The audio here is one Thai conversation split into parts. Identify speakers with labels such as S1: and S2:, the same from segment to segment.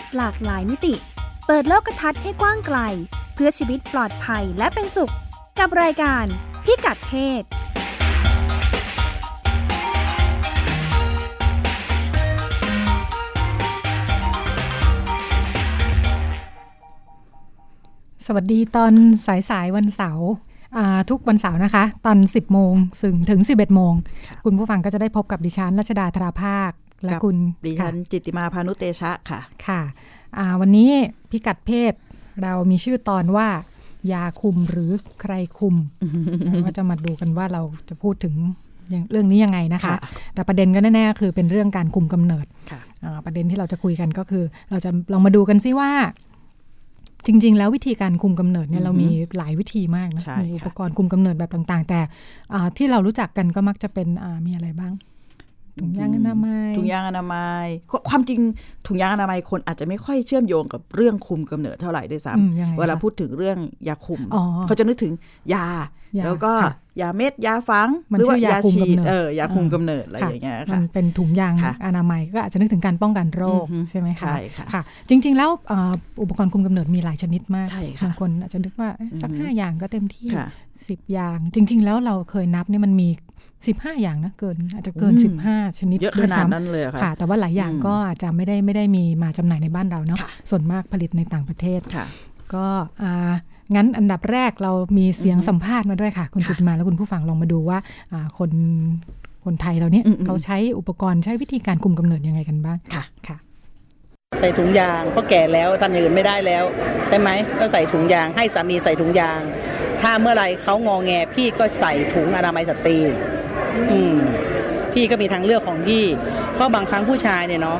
S1: ศหลากหลายมิติ เปิดโลกทัศน์ให้กว้างไกล เพื่อชีวิตปลอดภัยและเป็นสุข กับรายการพิกัดเพศ
S2: สวัสดีตอนสายสายๆวันเสาร์อ่าทุกวันเสาร์นะคะ ตอน 10 โมงถึงถึง 11 โมง คุณผู้ฟังก็จะได้พบกับดิฉันรัชดาธราภาค และ
S3: กับ
S2: คุณ
S3: ดิฉันจิตติมาพานุเตชะค่ะ
S2: ค่ะอ่าวันนี้พิกัดเพศเรามีชื่อตอนว่า ยาคุมหรือใครคุมก็จะมาดูกันว่าเราจะพูดถึงอย่างเรื่องนี้ยังไงนะคะ
S3: ค่ะ
S2: แต่ประเด็นก็แน่ๆคือเป็นเรื่องการคุมกำเนิด
S3: ค่ะ
S2: อ่าประเด็นที่เราจะคุยกันก็คือ เราจะลองมาดูกันซิว่า จริง ๆ แล้ววิธีการคุมกำเนิดเนี่ย
S3: อือฮึ
S2: เรามีหลายวิธีมากนะ
S3: ใช่
S2: มีอุป
S3: ค่ะ
S2: กรณ์คุมกำเนิดแบบต่าง ๆ แต่อ่าที่เรารู้จักกันก็มักจะเป็นอ่ามีอะไรบ้าง ถุงยางอนามัย
S3: ถุงยางอนามัยควความจริงถุงยางอนามัยคนอาจจะไม่ค่อยเชื่อมโยงกับเรื่องคุมกำเนิดเท่าไหร่ด้วยซ้
S2: อืมยังไงำ
S3: เวลา
S2: คะ
S3: พูดถึงเรื่องยาคุม
S2: อ๋อ
S3: เขาจะนึกถึงยา
S2: ยา
S3: แล้วก็
S2: ค่ะ
S3: ยาเม็ดยาฟัง
S2: มัน
S3: หรืว่า
S2: ชื่อยาคุม
S3: ฉีด
S2: กำเนิด
S3: เออยาคุม
S2: อ่า
S3: กำเนิดอะไร
S2: ค่ะ
S3: อย่างเงี้ย
S2: มั
S3: ค่ะ
S2: นเป็นถุงยาง
S3: ค่ะ
S2: อนามัยก็อาจจะนึกถึงการป้องกันโรค
S3: อือฮึ
S2: ใช่ไหมคะ
S3: ใช่ค่ะ
S2: ค่ะจริง ๆ แล้วเอ่ออุปกรณ์คุมกำเนิดมีหลายชนิดมาก
S3: ใช่ค่ะ
S2: บางคนอาจจะนึกว่าเอ๊ะสัก
S3: อือฮึ
S2: ห้าอย่างก็เต็มที่
S3: ค่ะ
S2: สิบอย่าง จริง ๆ แล้วเราเคยนับเนี่ยมันมี สิบห้าอย่างนะเกินอาจจะเกิน
S3: อืม
S2: สิบห้าชนิด
S3: เยอะ
S2: ด้
S3: ข
S2: วย
S3: นาด
S2: ซ้ำ
S3: นั้นเลยเหรอ
S2: ค่ะ
S3: ค่ะ
S2: แต่ว่าหลายอย่าง
S3: อืม
S2: ก็อาจจะไม่ได้ไม่ได้มีมาจำหน่ายในบ้านเราเนาะ
S3: ค่ะ
S2: ส่วนมากผลิตในต่างประเทศ
S3: ค่ะ
S2: ก็อ่างั้นอันดับแรกเรามีเสียง
S3: อือฮึ
S2: สัมภาษณ์มาด้วยค่ะ คุณ
S3: ค่ะ
S2: จุติมาและคุณผู้ฟังลองมาดูว่าอ่าคนคนไทยเราเนี่ย
S3: อืมอืม
S2: เขาใช้อุปกรณ์ใช้วิธีการคุมกำเนิดยังไงกันบ้าง
S3: ค่ะ
S2: ค่ะ
S4: ใส่ถุงยางเพราะแก่แล้วทำอย่างอื่นไม่ได้แล้ว ใช่ไหมก็ใส่ถุงยางให้สามีใส่ถุงยาง ถ้าเมื่อไหรเขางอแงพี่ก็ใส่ถุงอนามัยสตรี อืมพี่ก็มีทางเลือกของพี่ เพราะบางครั้งผู้ชายเนี่ยเนาะ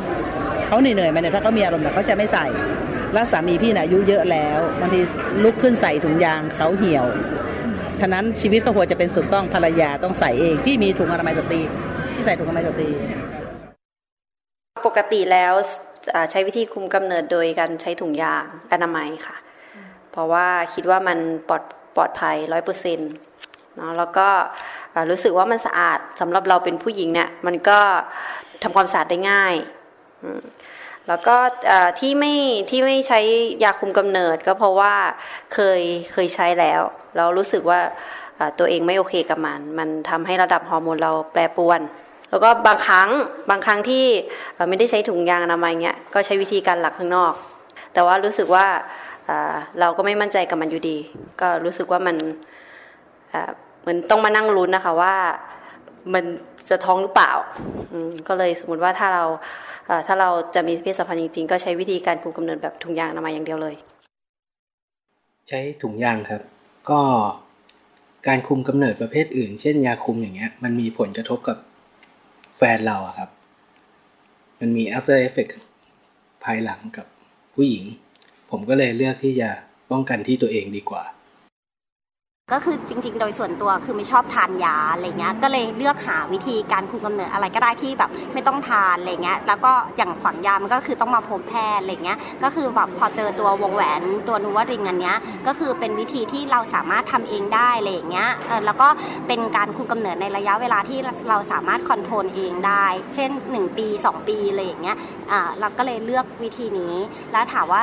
S4: เขาเหนื่อยๆมาเนี่ยถ้าเขามีอารมณ์เนี่ยเขาจะไม่ใส่ แล้วสามีพี่น่ะอายุเยอะแล้วบางทีลุกขึ้นใส่ถุงยางเขาเหี่ยว ฉะนั้นชีวิตครอบครัวจะเป็นสุขต้องภรรยาต้องใส่เอง พี่มีถุงอนามัยสตรีพี่ใส่ถุงอนามัยสตรี
S5: ปกติแล้วอ่าใช้วิธีคุมกำเนิดโดยการใช้ถุงยางอนามัยค่ะ เพราะว่าคิดว่ามันปลอดปลอดภัยร้อยเปอร์เซ็นต์ เนาะแล้วก็รู้สึกว่ามันสะอาดสำหรับเราเป็นผู้หญิงเนี่ยมันก็ทำความสะอาดได้ง่ายแล้วก็ที่ไม่ที่ไม่ใช้ยาคุมกำเนิดก็เพราะว่าเคยเคยใช้แล้วแล้วรู้สึกว่าตัวเองไม่โอเคกับมัน มันทำให้ระดับฮอร์โมนเราแปรปรวน แล้วก็บางครั้งบางครั้งที่เอ่อไม่ได้ใช้ถุงยางอนามัยเงี้ยก็ใช้วิธีการหลักข้างนอก แต่ว่ารู้สึกว่าเราก็ไม่มั่นใจกับมันอยู่ดี ก็รู้สึกว่ามัน เหมือนต้องมานั่งลุ้นนะคะว่ามันจะท้องหรือเปล่า ก็เลยสมมติว่าถ้าเราถ้าเราจะมีเพศสัมพันธ์จริงๆ ก็ใช้วิธีการคุมกำเนิดแบบถุงยางอนามัยอย่างเดียวเลย
S6: ใช้ถุงยางครับ ก็การคุมกำเนิดประเภทอื่น เช่นยาคุมอย่างเงี้ย มันมีผลกระทบกับแฟนเราอะครับ มันมี after effect ภายหลังกับผู้หญิง ผมก็เลยเลือกที่จะป้องกันที่ตัวเองดีกว่า
S7: ก็คือจริง ๆ โดยส่วนตัวคือไม่ชอบทานยาอะไรเงี้ยก็เลยเลือกหาวิธีการคุมกำเนิดอะไรก็ได้ที่แบบไม่ต้องทานอะไรเงี้ยแล้วก็อย่างฝังยามันก็คือต้องมาพบแพทย์อะไรเงี้ยก็คือแบบพอเจอตัววงแหวนตัวนูวริงอันเนี้ยก็คือเป็นวิธีที่เราสามารถทำเองได้อะไรอย่างเงี้ยแล้วก็เป็นการคุมกำเนิดในระยะเวลาที่เราสามารถคอนโทรลเองได้ เช่น 1 ปี 2 ปีอะไรอย่างเงี้ยอ่าเราก็เลยเลือกวิธีนี้ แล้วถามว่า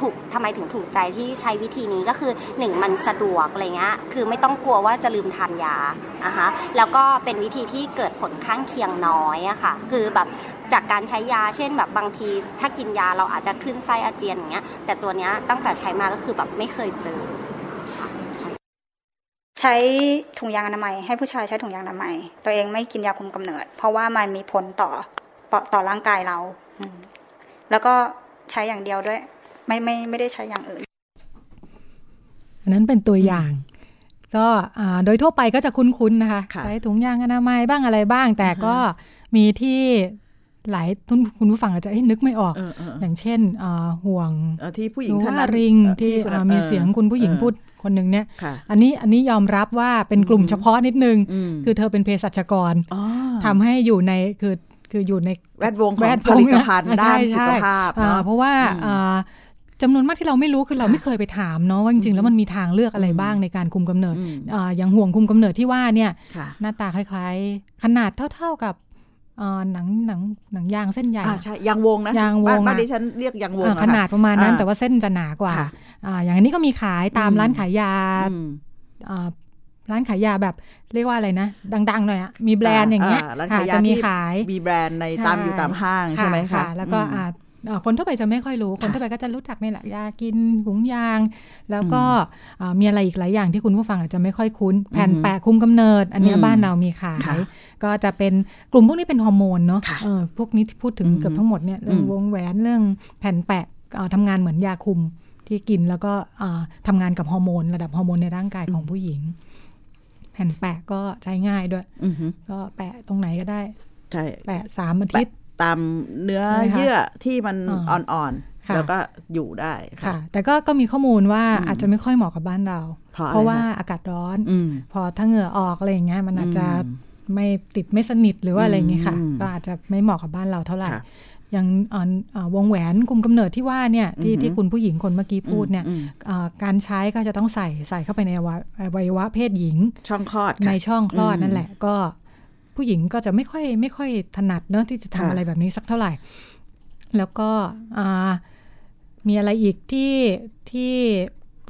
S7: ถูกทำไมถึงถูกใจที่ใช้วิธีนี้ก็คือหนึ่งมันสะดวกอะไรเงี้ยคือไม่ต้องกลัวว่าจะลืมทานยาอะฮะแล้วก็เป็นวิธีที่เกิดผลข้างเคียงน้อยอะค่ะ คือแบบจากการใช้ยาเช่นแบบบางที ถ้ากินยาเราอาจจะขึ้นไส้อาเจียนอย่างเงี้ยแต่ตัวเนี้ยตั้งแต่ใช้มาก็คือแบบไม่เคยเจอ
S8: ใช้ถุงยางอนามัย ให้ผู้ชายใช้ถุงยางอนามัย ตัวเองไม่กินยาคุมกำเนิด เพราะว่ามันมีผลต่อต่อต่อร่างกายเราอืมแล้วก็ใช้อย่างเดียวด้วย ไม่ไม่ไม่ได้ใช้อย่างอื่น
S2: อันนั้นเป็นตัวอย่าง ก็อ่าโดยทั่วไปก็จะคุ้นๆนะคะ
S3: ค่ะ
S2: ใช้ถุงยางอนามัยบ้างอะไรบ้าง แต่ก็มีที่หลายทุนคุณผู้ฟังอาจจะเอ๊ะนึกไม่ออก
S3: เออเออเออ
S2: อย่างเช่นอ่าห่วง
S3: เอ่อที่ผู้หญิง
S2: หรือ
S3: ท่าน
S2: ว่า
S3: นั้น
S2: ริง
S3: เอ่อ
S2: ที่
S3: คน
S2: อ่า
S3: นั้น
S2: มี
S3: ออ
S2: เสียงคุณผู้หญิง
S3: เออ
S2: พูดคนหนึ่งเนี่ย
S3: ค่ะ
S2: อันนี้อันนี้ยอมรับว่าเป็นกลุ่ม
S3: อืม
S2: เฉพาะนิดนึง
S3: อืม
S2: คือเธอเป็นเภสัชกร
S3: อ๋อ
S2: ทำให้อยู่ในคือคืออยู่ใน
S3: แวดวงของ
S2: แวด
S3: ผ
S2: วง
S3: ลิต
S2: นะ
S3: ภัณฑ์
S2: อะ
S3: ด้าน
S2: ใช่
S3: สุขภาพ
S2: อ่า
S3: เนาะ
S2: เพราะว่า
S3: อืม
S2: อ่าจำนวนมากที่เราไม่รู้คือเราไม่เคยไปถามเนาะว่าจริงๆแล้วมันมีทางเลือกอะไรบ้างในการคุมกำเนิด
S3: อืม
S2: อ่าอย่างห่วงคุมกำเนิดที่ว่าเนี่ย
S3: ค่ะ
S2: หน้าตาคล้ายๆ ขนาดเท่า ๆกับเอ่อหนังหนังหนังยางเส้นใหญ่
S3: อ่าใช่ยางวงนะ
S2: ยางวง
S3: บ้านบ้าน
S2: อะ
S3: ดิฉันเรียกยางวง
S2: อ่า
S3: อะ
S2: ขนาดประมาณนั้น
S3: อ่
S2: แต่ว่าเส้นจะหนากว่า
S3: ค่ะ
S2: อ่าอย่างอันนี้ก็มีขายตาม
S3: อืม
S2: ร้านขายยา
S3: อืม
S2: อ่าร้านขายยาแบบเรียกว่าอะไรนะ ดัง ๆ หน่อยอะมีแบรนด์อย่างเงี้ย
S3: อ่าร้าน
S2: ค่ะ
S3: ขายยา
S2: จะมี
S3: ที่
S2: ขาย
S3: มีแบรนด์ใน
S2: ใช่
S3: ตามอยู่ตามห้างใช่ไหมคะ
S2: แล้วก็
S3: อืม
S2: อ่าเอ่อ คนทั่วไปจะไม่ค่อยรู้ คนทั่วไปก็จะรู้จักนี่แหละยากินหุงยาง แล้วก็อ่ามีอะไรอีกหลายอย่างที่คุณผู้ฟังอาจจะไม่ค่อยคุ้น แผ่นแปะคุมกำเนิด อันเนี้ย
S3: อืม
S2: บ้านเรามีขาย
S3: ค่ะ
S2: ก็จะเป็นกลุ่มพวกนี้เป็นฮอร์โมนเนาะ
S3: ค่ะ
S2: เออพวกนี้ที่พูดถึง
S3: อืม
S2: เกือบทั้งหมดเนี่ยเรื่อง
S3: อืม
S2: วงแหวนเรื่องแผ่นแปะเอ่อทำงานเหมือนยาคุมที่กินแล้วก็อ่าทำงานกับฮอร์โมน ระดับฮอร์โมนในร่างกายของผู้หญิง แผ่นแปะก็ใช้ง่ายด้วย
S3: อือฮึ
S2: ก็แปะตรงไหนก็ได้
S3: ใช่
S2: แปะสามอาทิตย์
S3: ตามเนื้อ
S2: ใช่ไหมคะ
S3: เยื่อที่มัน
S2: อ่า
S3: อ่อน
S2: ค่ะ
S3: ๆแล้วก็อยู่ได้
S2: ค่ะ แต่ก็ก็มีข้อมูลว่า
S3: อืม
S2: อาจจะไม่ค่อยเหมาะกับบ้านเรา
S3: เพราะอะไร
S2: เพราะว่า
S3: คะ
S2: อากาศร้อน
S3: อืม
S2: พอถ้าเหงื่อออกอะไรอย่างเงี้ยมันอาจจะ
S3: อืม
S2: ไม่ติดไม่สนิทหรือว่าอะไรอย่างเงี้ยค่ะ
S3: อืม
S2: ก็อาจจะไม่เหมาะกับบ้านเราเท่าไหร่
S3: ค่ะ
S2: อย่างอ่อนอ่าวงแหวนคุมกำเนิดที่ว่าเนี่ยที่
S3: อือหือ
S2: ที่คุณผู้หญิงคนเมื่อกี้พูดเนี่ย
S3: อืม
S2: อ่าการใช้ก็จะต้องใส่ใส่เข้าไปในอวัยอวัยวะเพศหญิง
S3: ช่องคลอด
S2: ใน
S3: ค่ะ
S2: ช่องคลอด
S3: อืม
S2: นั่นแหละ ก็ ผู้หญิงก็จะไม่ค่อยไม่ค่อยถนัดเนอะที่จะทำ
S3: ค่ะ
S2: อะไรแบบนี้สักเท่าไหร่ แล้วก็อ่ามีอะไรอีกที่ที่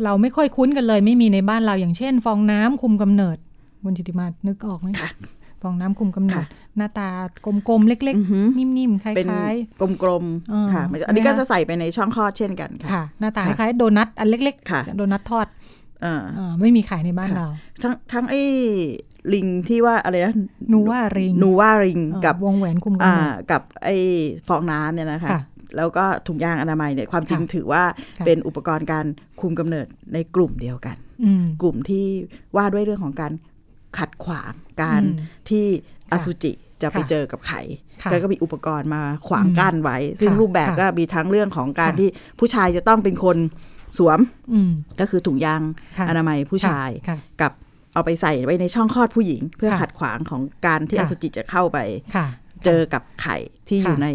S2: เราไม่ค่อยคุ้นกันเลย ไม่มีในบ้านเราอย่างเช่น ฟองน้ำคุมกำเนิดบนจิติมานึกออกไหม
S3: ค่ะ
S2: ฟองน้ำคุมกำเนิด
S3: ค่ะ
S2: หน้าตากลมๆเล็ก
S3: อือหือ
S2: ๆนิ่มๆคล้
S3: เป็นา
S2: ย
S3: กลม
S2: อ่า
S3: ๆค่ะอันนี้ก็
S2: ใช่ไหมคะ
S3: จะใส่ไปในช่องคลอดเช่นกัน
S2: ๆ
S3: ค่ะ
S2: ค่ะ หน้าตาค
S3: ค่ะ
S2: ล้ายๆโดนัทอันเล็ก
S3: ค่ะ
S2: ๆโดนัททอด
S3: อ่า
S2: อ่าไม่มีขายในบ้าน
S3: ค่ะ
S2: เรา
S3: ทั้งทั้งไอ้ ลิงที่ว่าอะไรนะ
S2: นูว่าริง
S3: นูว่าริง
S2: เอ่อ
S3: กับ
S2: วงแหวนคุมกำ
S3: อ่า
S2: เนิด
S3: กับไอ้ฟองน้ำเนี่ยนะคะ
S2: ค่ะ
S3: แล้วก็ถุงยางอนามัยเนี่ยความจริง
S2: ค่ะ
S3: ถือว่า
S2: ค่ะ
S3: เป็นอุปกรณ์การคุมกำเนิดในกลุ่มเดียวกัน
S2: อืม
S3: กลุ่มที่ว่าด้วยเรื่องของการขัดขวางการ
S2: อืม
S3: ที่อ
S2: ค่ะ
S3: สุจิจะไป
S2: ค่ะ
S3: เจอกับไข่
S2: ค่ะ
S3: ก็ก็มีอุปกรณ์มาขวาง
S2: อืม
S3: กั้นไว้ ซึ่ง
S2: ค่ะ
S3: รูปแบบ
S2: ค่ะ
S3: ก็มีทั้งเรื่องของการ
S2: ค่ะ
S3: ที่ผู้ชายจะต้องเป็นคนสวม
S2: อืม
S3: ก็คือถุงยาง
S2: ค่ะ
S3: อนามัยผู้ชาย
S2: ค่ะ
S3: กับ เอาไปใส่ไว้ในช่องคลอดผู้หญิง เพื่อ
S2: ค่ะ
S3: ขัดขวางของการที่
S2: ค่ะ
S3: อสุจิจะเข้าไป
S2: ค่ะ
S3: เจอกับไข่ที่อยู่
S2: ค่ะ
S3: ใน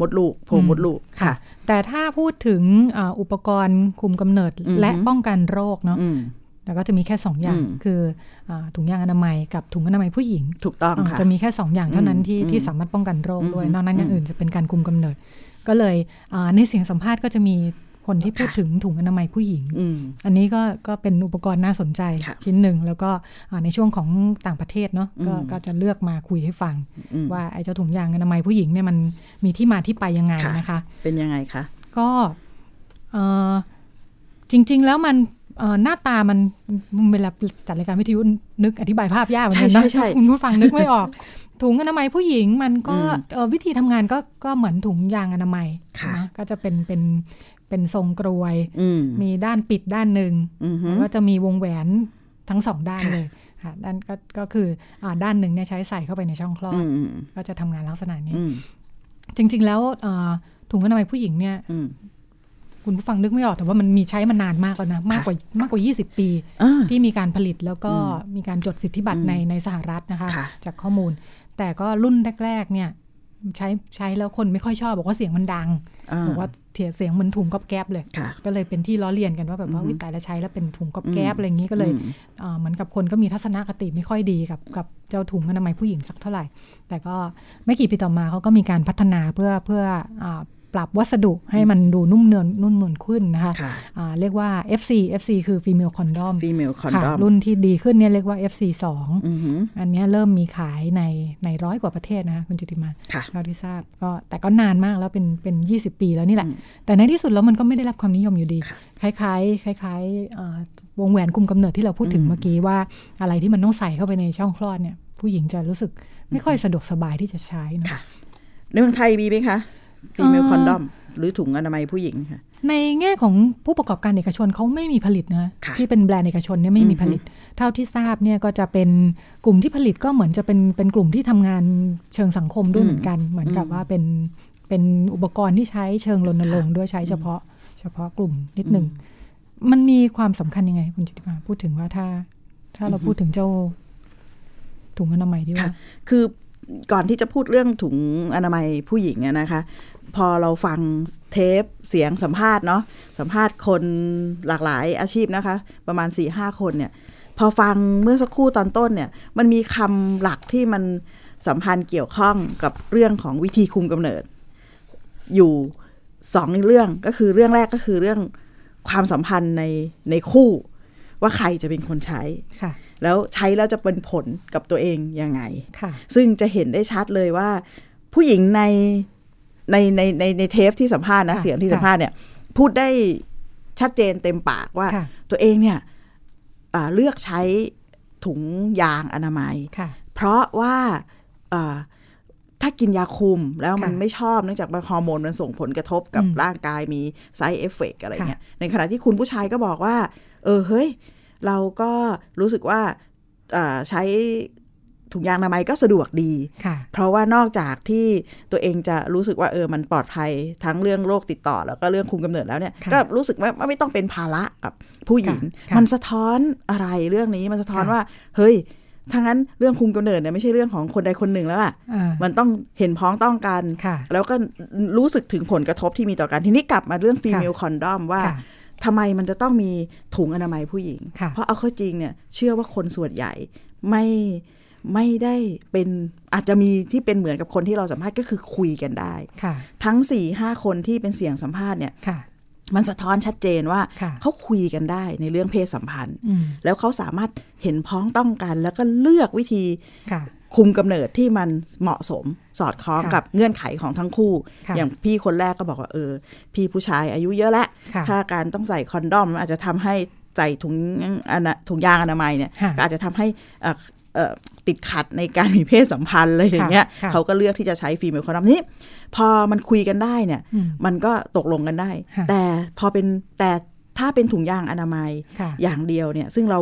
S3: มดลูกโพรงมดลูก
S2: ค่ะ
S3: ค่ะ
S2: แต่ถ้าพูดถึงอ่าอุปกรณ์คุมกำเนิด
S3: อือฮึ
S2: และป้องกันโรคเนาะ
S3: อืม
S2: แต่ก็จะมีแค่สองอย่าง
S3: อืม
S2: คืออาถุงยางอนามัยกับถุงอนามัยผู้หญิง
S3: ถูกต้อง
S2: อ่า
S3: ค่ะ
S2: จะมีแค่สองอย่างเท่านั้นที่
S3: อืม
S2: ที่สามารถป้องกันโรคด้วย
S3: อืม
S2: นอกนั้นอย่าง
S3: อืม
S2: อื่นจะเป็นการคุมกำเนิด ก็เลยอ่าในเสียงสัมภาษณ์ก็จะมี คนที่พูด
S3: ค่ะ
S2: ถึงถุงอนามัยผู้หญิง
S3: อืม
S2: อันนี้ก็ก็เป็นอุปกรณ์น่าสนใจ
S3: ค่ะ
S2: ชิ้นหนึ่ง แล้วก็อ่าในช่วงของต่างประเทศเนาะก็
S3: อืม
S2: ก็จะเลือกมาคุยให้ฟัง
S3: อืม
S2: ว่าไอ้เจ้าถุงยางอนามัยผู้หญิงเนี่ยมันมีที่มาที่ไปยังไง
S3: ค่ะ
S2: นะคะ
S3: เป็นยังไงคะ
S2: ก็เอ่อจริง ๆ แล้วมันเอ่อหน้าตามันเวลาจัดรายการวิทยุนึกอธิบายภาพยากเหมือนกัน
S3: ใช่
S2: นะ
S3: ใช่ใช่
S2: คุณผู้ฟังนึกไม่ออก ถุงอนามัยผู้หญิงมันก็
S3: อืม
S2: เอ่อวิธีทำงานก็ก็เหมือนถุงยางอนามัย
S3: ค่ะ
S2: นะก็จะเป็นเป็น เป็นทรงกรวย
S3: อืม
S2: มีด้านปิดด้านหนึ่ง
S3: อือฮึ
S2: แล้วก็จะมีวงแหวนทั้งสองด้าน
S3: ค่ะ
S2: เลยค่ะด้านก็ก็คืออ่าด้านหนึ่งเนี่ยใช้ใส่เข้าไปในช่องคลอ
S3: อื
S2: ด
S3: มอืม
S2: ก็จะทำงานลักษณะนี้
S3: อืม
S2: จริง ๆ แล้วเอ่อถุงอนามัยผู้หญิงเนี่ย
S3: อืม
S2: คุณผู้ฟังนึกไม่ออกแต่ว่ามันมีใช้มานานมากแล้วนะ มากกว่ามากกว่า 20 ปี
S3: อ่า
S2: ที่มีการผลิตแล้วก็
S3: อืม
S2: มีการจดสิทธิบัตร
S3: อืม
S2: ในในสหรัฐนะคะ
S3: ค่ะ
S2: จากข้อมูล แต่ก็รุ่นแรก ๆ เนี่ย ใช้ใช้แล้วคนไม่ค่อยชอบ บอกว่าเสียงมันดัง
S3: อ่า
S2: บอกว่า เสียเสียงเหมือนถุงก๊อบแก๊บเลย
S3: ค่ะ
S2: ก็เลยเป็นที่ล้อเลียนกันว่าแบบว่า
S3: อือฮึ
S2: วิตายแล้วใช้แล้วเป็นถุงก๊อบแก๊บอะไรอย่างนี้ก็เลย
S3: อืม
S2: อ่าเหมือนกับคนก็มีทัศนคติไม่ค่อยดีกับกับเจ้าถุงอนามัยผู้หญิงสักเท่าไหร่ แต่ก็ไม่กี่ปีต่อมาเขาก็มีการพัฒนาเพื่อเพื่ออา ปรับวัสดุให้มันดูนุ่มเนือนนุ่มนวลขึ้นนะคะ
S3: ค่ะ
S2: อ่าเรียกว่า FC FC คือ female condom
S3: female
S2: ค่ะ
S3: condom
S2: รุ่นที่ดีขึ้นเนี่ยเรียกว่า FC 2
S3: อือหือ
S2: อันเนี้ยเริ่มมีขายในในร้อยกว่าประเทศนะคะคุณจิติมา
S3: ค่ะ
S2: เท่าที่ทราบก็แต่ก็นานมากแล้วเป็นเป็น 20 ปีแล้วนี่แหละ
S3: อืม
S2: แต่ในที่สุดแล้วมันก็ไม่ได้รับความนิยมอยู่ดี
S3: ค่ะ
S2: คล้ายๆ คล้ายๆอ่าวงแหวนคุมกำเนิดที่เราพูดถึง
S3: อืม
S2: เมื่อกี้ว่าอะไรที่มันต้องใส่เข้าไปในช่องคลอดเนี่ยผู้หญิงจะรู้สึกไม่ค่อยสะดวกสบายที่จะใช้นะ
S3: ค่ะในเมืองไทยมีไหมคะ female
S2: เอ่อ
S3: condom หรือถุงอนามัยผู้หญิงค่ะ
S2: ในแง่ของผู้ประกอบการเอกชนเขาไม่มีผลิตนะ
S3: ค่ะ
S2: ที่เป็นแบรนด์เอกชนเนี่ยไม่มี
S3: อือฮึ
S2: ผลิต เท่าที่ทราบเนี่ยก็จะเป็นกลุ่มที่ผลิตก็เหมือนจะเป็นเป็นกลุ่มที่ทำงานเชิงสังคมด้วยเหมือนกัน เหมือนกับว่าเป็นเป็นอุปกรณ์ที่ใช้เชิงรณรงค์ด้วยใช้เฉพาะ เฉพาะกลุ่มนิดหนึ่งมันมีความสำคัญยังไงคุณจิติมาพูดถึงว่าถ้า ถ้าเราพูดถึงเจ้าถุงอนามัยที่ว่า
S3: ค่ะคือก่อนที่จะพูดเรื่องถุงอนามัยผู้หญิงอะนะคะ พอเราฟังเทปเสียงสัมภาษณ์เนาะสัมภาษณ์คนหลากหลายอาชีพนะคะ ประมาณ4ี่ห้าคนเนี่ย พอฟังเมื่อสักครู่ตอนต้นเนี่ย มันมีคำหลักที่มันสัมพันธ์เกี่ยวข้องกับเรื่องของวิธีคุมกำเนิด อยู่สองเรื่องก็คือเรื่องแรกก็คือเรื่องความสัมพันธ์ในในคู่ ว่าใครจะเป็นคนใช้
S2: ค่ะ
S3: แล้วใช้แล้วจะเป็นผลกับตัวเองยังไง
S2: ค่ะ
S3: ซึ่งจะเห็นได้ชัดเลยว่า ผู้หญิงใน ในในในในเทปที่สัมภาษณ์นะ
S2: ค่ะ
S3: เสียงที่
S2: ค่ะ
S3: สัมภาษณ์เนี่ยพูดได้ชัดเจนเต็มปากว่า
S2: ค่ะ
S3: ตัวเองเนี่ยอ่าเลือกใช้ถุงยางอนามัย
S2: ค่ะ
S3: เพราะว่าอ่าถ้ากินยาคุมแล้วมัน
S2: ค่ะ
S3: ไม่ชอบเนื่องจากฮอร์โมนมันส่งผลกระทบกับ
S2: อืม
S3: ร่างกายมี side effect อะไร
S2: ค่ะ
S3: เงี้ยในขณะที่คุณผู้ชายก็บอกว่า เออเฮ้ย เราก็รู้สึกว่าอ่าใช้ ถุงยางอนามัยก็สะดวกดี
S2: ค่ะ
S3: เพราะว่านอกจากที่ตัวเองจะรู้สึกว่าเออมันปลอดภัยทั้งเรื่องโรคติดต่อ แล้วก็เรื่องคุมกำเนิดแล้วเนี่ย
S2: ค่ะ
S3: ก็รู้สึกว่าไม่ต้องเป็นภาระกับผู้หญิง
S2: ค่ะค่ะ
S3: มันสะท้อนอะไรเรื่องนี้มันสะท้อน
S2: ค่ะ
S3: ว่า เฮ้ยถ้างั้นเรื่องคุมกำเนิดเนี่ยไม่ใช่เรื่องของคนใดคนหนึ่งแล้วอะ
S2: อ่า
S3: มันต้องเห็นพ้องต้องกัน
S2: ค่ะ
S3: แล้วก็รู้สึกถึงผลกระทบที่มีต่อกัน ทีนี้กลับมาเรื่องฟีเมลคอนดอมว่า
S2: ค่ะ
S3: ทำไมมันจะต้องมีถุงอนามัยผู้หญิง
S2: ค่ะ
S3: เพราะเอาเข้าจริงเนี่ยเชื่อว่าคนส่วนใหญ่ไม่ ไม่ได้เป็นอาจจะมีที่เป็นเหมือนกับคนที่เราสัมภาษณ์ก็คือคุยกันได้
S2: ค่ะ
S3: ทั้ง4ี่ห้าคนที่เป็นเสียงสัมภาษณ์เนี่ย
S2: ค่ะ
S3: มันสะท้อนชัดเจนว่า
S2: ค่ะ
S3: เขาคุยกันได้ในเรื่องเพศสัมพันธ์
S2: อืม
S3: แล้วเขาสามารถเห็นพ้องต้องกันแล้วก็เลือกวิธี
S2: ค่ะ
S3: คุมกำเนิดที่มันเหมาะสมสอดคล้อง
S2: ค่ะ
S3: กับเงื่อนไขของทั้งคู่
S2: ค่ะ
S3: อย่างพี่คนแรกก็บอกว่าเออ พี่ผู้ชายอายุเยอะแล้ว
S2: ค่ะ
S3: ถ้าการต้องใส่ condom มันอาจจะทำให้ใส่ถุงอนาถุงยางอนามัยเนี่ย
S2: ค่ะ
S3: ก็อาจจะทำให้เอ่อเอ่อ ติดขัดในการมีเพศสัมพันธ์เลยอย่างเงี้ย
S2: ค่ะ
S3: เขาก็เลือกที่จะใช้ female condom นี้ พอมันคุยกันได้เนี่ย
S2: อืม
S3: มันก็ตกลงกันได้
S2: ค่ะ
S3: แต่พอเป็นแต่ถ้าเป็นถุงยางอนามัย
S2: ค่ะ
S3: อย่างเดียวเนี่ย ซึ่งเรา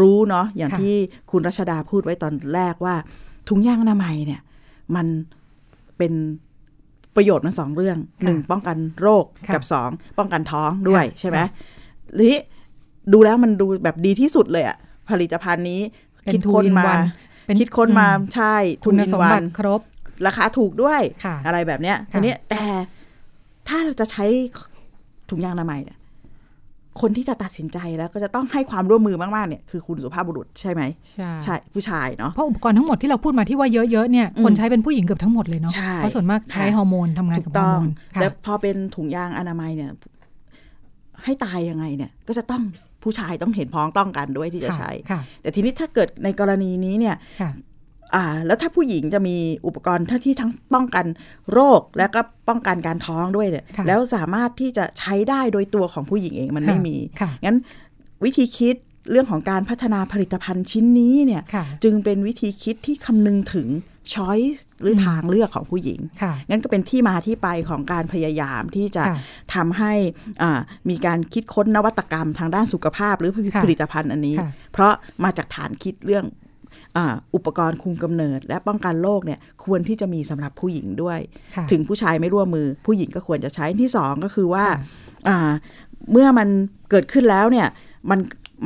S3: รู้เนาะอย่าง
S2: ค่ะ
S3: ที่คุณรัชดาพูดไว้ตอนแรกว่า ถุงยางอนามัยเนี่ย มันเป็นประโยชน์มันสองเรื่อง
S2: ค่ะ
S3: หนึ่งป้องกันโรค
S2: ค่ะ
S3: กับสองป้องกันท้องด้วย
S2: ค่ะ
S3: ใช่ไหม
S2: ค่ะ
S3: หรือดูแล้วมันดูแบบดีที่สุดเลยอะผลิตภัณฑ์นี้
S2: เป็น
S3: คิดค้น
S2: two in
S3: มา
S2: one เป็น
S3: คิดค้นมา
S2: อืม
S3: ใช่
S2: คุณสมบั
S3: น
S2: ติครบ
S3: ราคาถูกด้วย
S2: ค่ะ
S3: อะไรแบบเนี้ย
S2: ค่ะ
S3: ทีนี้แต่ถ้าเราจะใช้ถุงยางอนามัยเนี่ยคนที่จะตัดสินใจแล้วก็จะต้องให้ความร่วมมือมาก ๆ เนี่ยคือคุณสุภาพบุรุษใช่ไหม
S2: ใช่
S3: ใช่ผู้ชายเนาะ
S2: เพราะอุปกรณ์ทั้งหมดที่เราพูดมาที่ว่าเยอะๆเนี่ย
S3: อืม
S2: คนใช้เป็นผู้หญิงเกือบทั้งหมดเลยเนาะ
S3: ใช่
S2: เพราะส่วนมากใช้
S3: ค่ะ
S2: ฮอร์โมนทำงาน
S3: ถู
S2: กับ
S3: ก
S2: ฮอ
S3: ต้
S2: ร์
S3: อง
S2: โมนค่ะ
S3: แล้วพอเป็นถุงยางอนามัยเนี่ย ให้ตายยังไงเนี่ย ก็จะต้อง ผู้ชายต้องเห็นพ้องต้องกันด้วยที่จะใช้
S2: ค่ะ
S3: แต่ทีนี้ถ้าเกิดในกรณีนี้เนี่ย
S2: ค่ะ
S3: อ่าแล้วถ้าผู้หญิงจะมีอุปกรณ์ที่ทั้งป้องกันโรคและก็ป้องกันการท้องด้วยเนี่ย
S2: ค่ะ
S3: แล้วสามารถที่จะใช้ได้โดยตัวของผู้หญิงเองมันไม่มี
S2: ค่ะ
S3: งั้นวิธีคิดเรื่องของการพัฒนาผลิตภัณฑ์ชิ้นนี้เนี่ย
S2: ค่ะ
S3: จึงเป็นวิธีคิดที่คำนึงถึง ช้อยส์หรืออ
S2: ม
S3: ทางเลือกของผู้หญิง
S2: ค่ะ
S3: งั้นก็เป็นที่มาที่ไปของการพยายามที่จะ
S2: ค่ะ
S3: ทำให้อ่ามีการคิดค้นนวัตกรรมทางด้านสุขภาพหรือ
S2: ค่ะ
S3: ผลิตภัณฑ์อันนี้
S2: ค่ะ
S3: เพราะมาจากฐานคิดเรื่องอาอุปกรณ์คุมกำเนิด และป้องกันโรคเนี่ยควรที่จะมีสำหรับผู้หญิงด้วย
S2: ค่ะ
S3: ถึงผู้ชายไม่ร่วมมือ ผู้หญิงก็ควรจะใช้ที่สองก็คือว่า
S2: ค่ะ
S3: อ่าเมื่อมันเกิดขึ้นแล้วเนี่ยมัน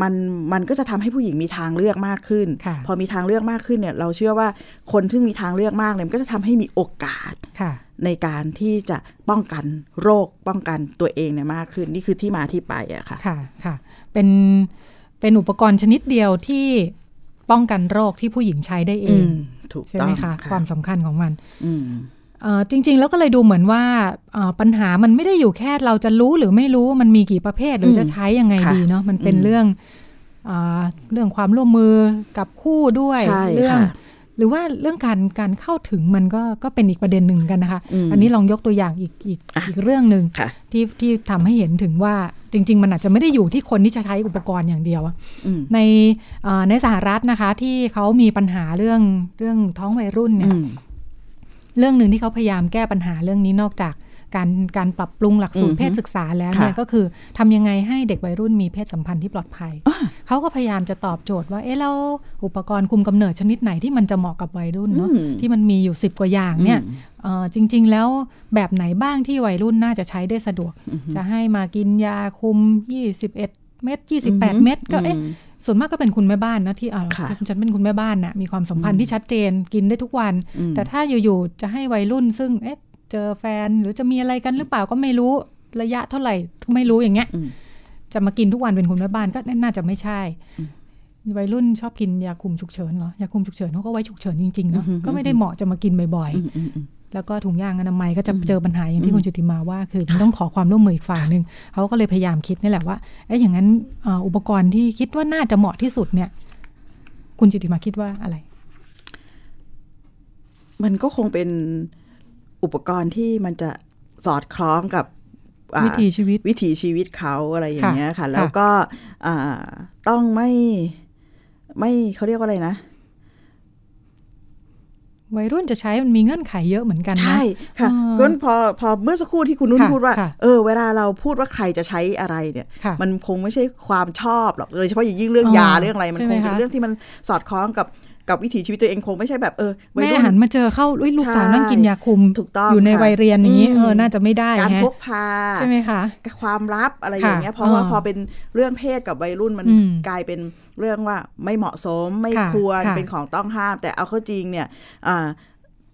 S3: มันมันก็จะทำให้ผู้หญิงมีทางเลือกมากขึ้น
S2: ค่ะ
S3: พอมีทางเลือกมากขึ้นเนี่ย เราเชื่อว่าคนที่มีทางเลือกมากเนี่ยมันก็จะทำให้มีโอกาส
S2: ค่ะ
S3: ในการที่จะป้องกันโรคป้องกันตัวเองเนี่ยมากขึ้น นี่คือที่มาที่ไปอะค่ะ
S2: ค่ะค่ะ เป็นเป็นอุปกรณ์ชนิดเดียวที่ป้องกันโรคที่ผู้หญิงใช้ได้เอ
S3: อื
S2: ง
S3: มถูก
S2: ใช่
S3: ต้อ
S2: ไหม
S3: ง
S2: คะ
S3: ค่ะ
S2: ความสำคัญของมัน
S3: อืม
S2: เอ่อ จริง ๆ แล้วก็เลยดูเหมือนว่าเอ่อปัญหามันไม่ได้อยู่แค่เราจะรู้หรือไม่รู้มันมีกี่ประเภทหรืออ
S3: ม
S2: จะใช้ยังไง
S3: ค่ะ
S2: ดีเนาะมันเป็น
S3: อืม
S2: เรื่องอ่าเรื่องความร่วมมือกับคู่ด้วย
S3: ใช่
S2: เรื่อง
S3: ค่ะ
S2: หรือว่าเรื่องการการเข้าถึงมันก็ก็เป็นอีกประเด็นหนึ่งกันนะคะ
S3: อืม
S2: อันนี้ลองยกตัวอย่างอีกอีก
S3: อะ
S2: อีกเรื่องหนึ่ง
S3: ค่ะ
S2: ที่ที่ทำให้เห็นถึงว่าจริง ๆ มันอาจจะไม่ได้อยู่ที่คนที่จะใช้อุปกรณ์อย่างเดียวอะ
S3: อืม
S2: ในเอ่อในสหรัฐนะคะที่เขามีปัญหาเรื่องเรื่องท้องวัยรุ่นเนี่ย
S3: อืม
S2: เรื่องหนึ่งที่เขาพยายามแก้ปัญหาเรื่องนี้นอกจากการการปรับปรุงหลักสูต
S3: อื
S2: ร
S3: อฮึ
S2: เพศศึกษาแล้วเนี่ย
S3: ค่ะ
S2: ก็คือทำยังไงให้เด็กวัยรุ่นมีเพศสัมพันธ์ที่ปลอดภัย เขาก็พยายามจะตอบโจทย์ว่าเอ๊ะแล้วอุปกรณ์คุมกำเนิดชนิดไหนที่มันจะเหมาะกับวัยรุ่นเนาะ
S3: อืม
S2: ที่มันมีอยู่สิบกว่าอย่างเนี่ย
S3: อืม
S2: เอ่อจริง ๆ แล้วแบบไหนบ้างที่วัยรุ่นน่าจะใช้ได้สะดวก จะให้มากินยาคุม 21 เม็ด28 เม็ดก็เอ๊ะ
S3: อืม
S2: ส่วนมากก็เป็นคุณแม่บ้านนะที่อ่า
S3: ค่ะ
S2: ฉันเป็นคุณแม่บ้านน่ะมีความสัมพันธ์ที่ชัดเจนกินได้ทุกวัน
S3: อืม
S2: แต่ถ้าอยู่ๆจะให้วัยรุ่นซึ่งเอ๊ะเจอแฟนหรือจะมีอะไรกันหรือเปล่าก็ไม่รู้ระยะเท่าไหร่ก็ไม่รู้อย่างเงี้ย
S3: อืม
S2: จะมากินทุกวันเป็นคุณแม่บ้านก็น่าจะไม่ใช่วัยรุ่นชอบกินยาคุมฉุกเฉินเหรอยาคุมฉุกเฉินเขาก็ไว้ฉุกเฉินจริงๆเนาะก็ไม่ได้เหมาะจะมากินบ่อยๆ แล้วก็ถุงยางอนามัยก็จะเจอปัญหาอย่างที่คุณจุติมาว่า คือมันต้องขอความร่วมมืออีกฝ่ายหนึ่งเขาก็เลยพยายามคิดนี่แหละว่าเอ๊ะอย่างนั้นอุปกรณ์ที่คิดว่าน่าจะเหมาะที่สุดเนี่ย คุณจุติมาคิดว่าอะไร
S3: มันก็คงเป็นอุปกรณ์ที่มันจะสอดคล้องกับ
S2: วิถีชีวิต
S3: วิถีชีวิตเขาอะไรอย่างเงี้ยค่ะ แล้วก็ต้องไม่ไม่เขาเรียกว่าอะไรนะ
S2: วัยรุ่นจะใช้มันมีเงื่อนไขเยอะเหมือนกันนะ ใช่
S3: ค่ะก็พอพอเมื่อสักครู่ที่คุณนุ่นพูดว่า เออ เวลาเราพูดว่าใครจะใช้อะไรเนี่ย มันคงไม่ใช่ความชอบหรอกโดยเฉพาะอย่างยิ่งเรื่องยาเรื่องอะไร มันคงเป็นเรื่องที่มันสอดคล้องกับ กับวิถีชีวิตตัวเองคงไม่ใช่แบบเออ
S2: แม่หันมาเจอเข้าลูกสาวนั่งกินยาคุมถูกต้องอยู่ในวัยเรียนอย่างนี้เออน่าจะไม่ได้
S3: การพกพา
S2: ใช่ไหมคะ
S3: ความลับอะไรอย่างเงี้ยเพราะว่าพอเป็นเรื่องเพศกับวัยรุ่นมันกลายเป็นเรื่องว่าไม่เหมาะสมไม่ควรเป็นของต้องห้าม แต่เอาเข้าจริงเนี่ย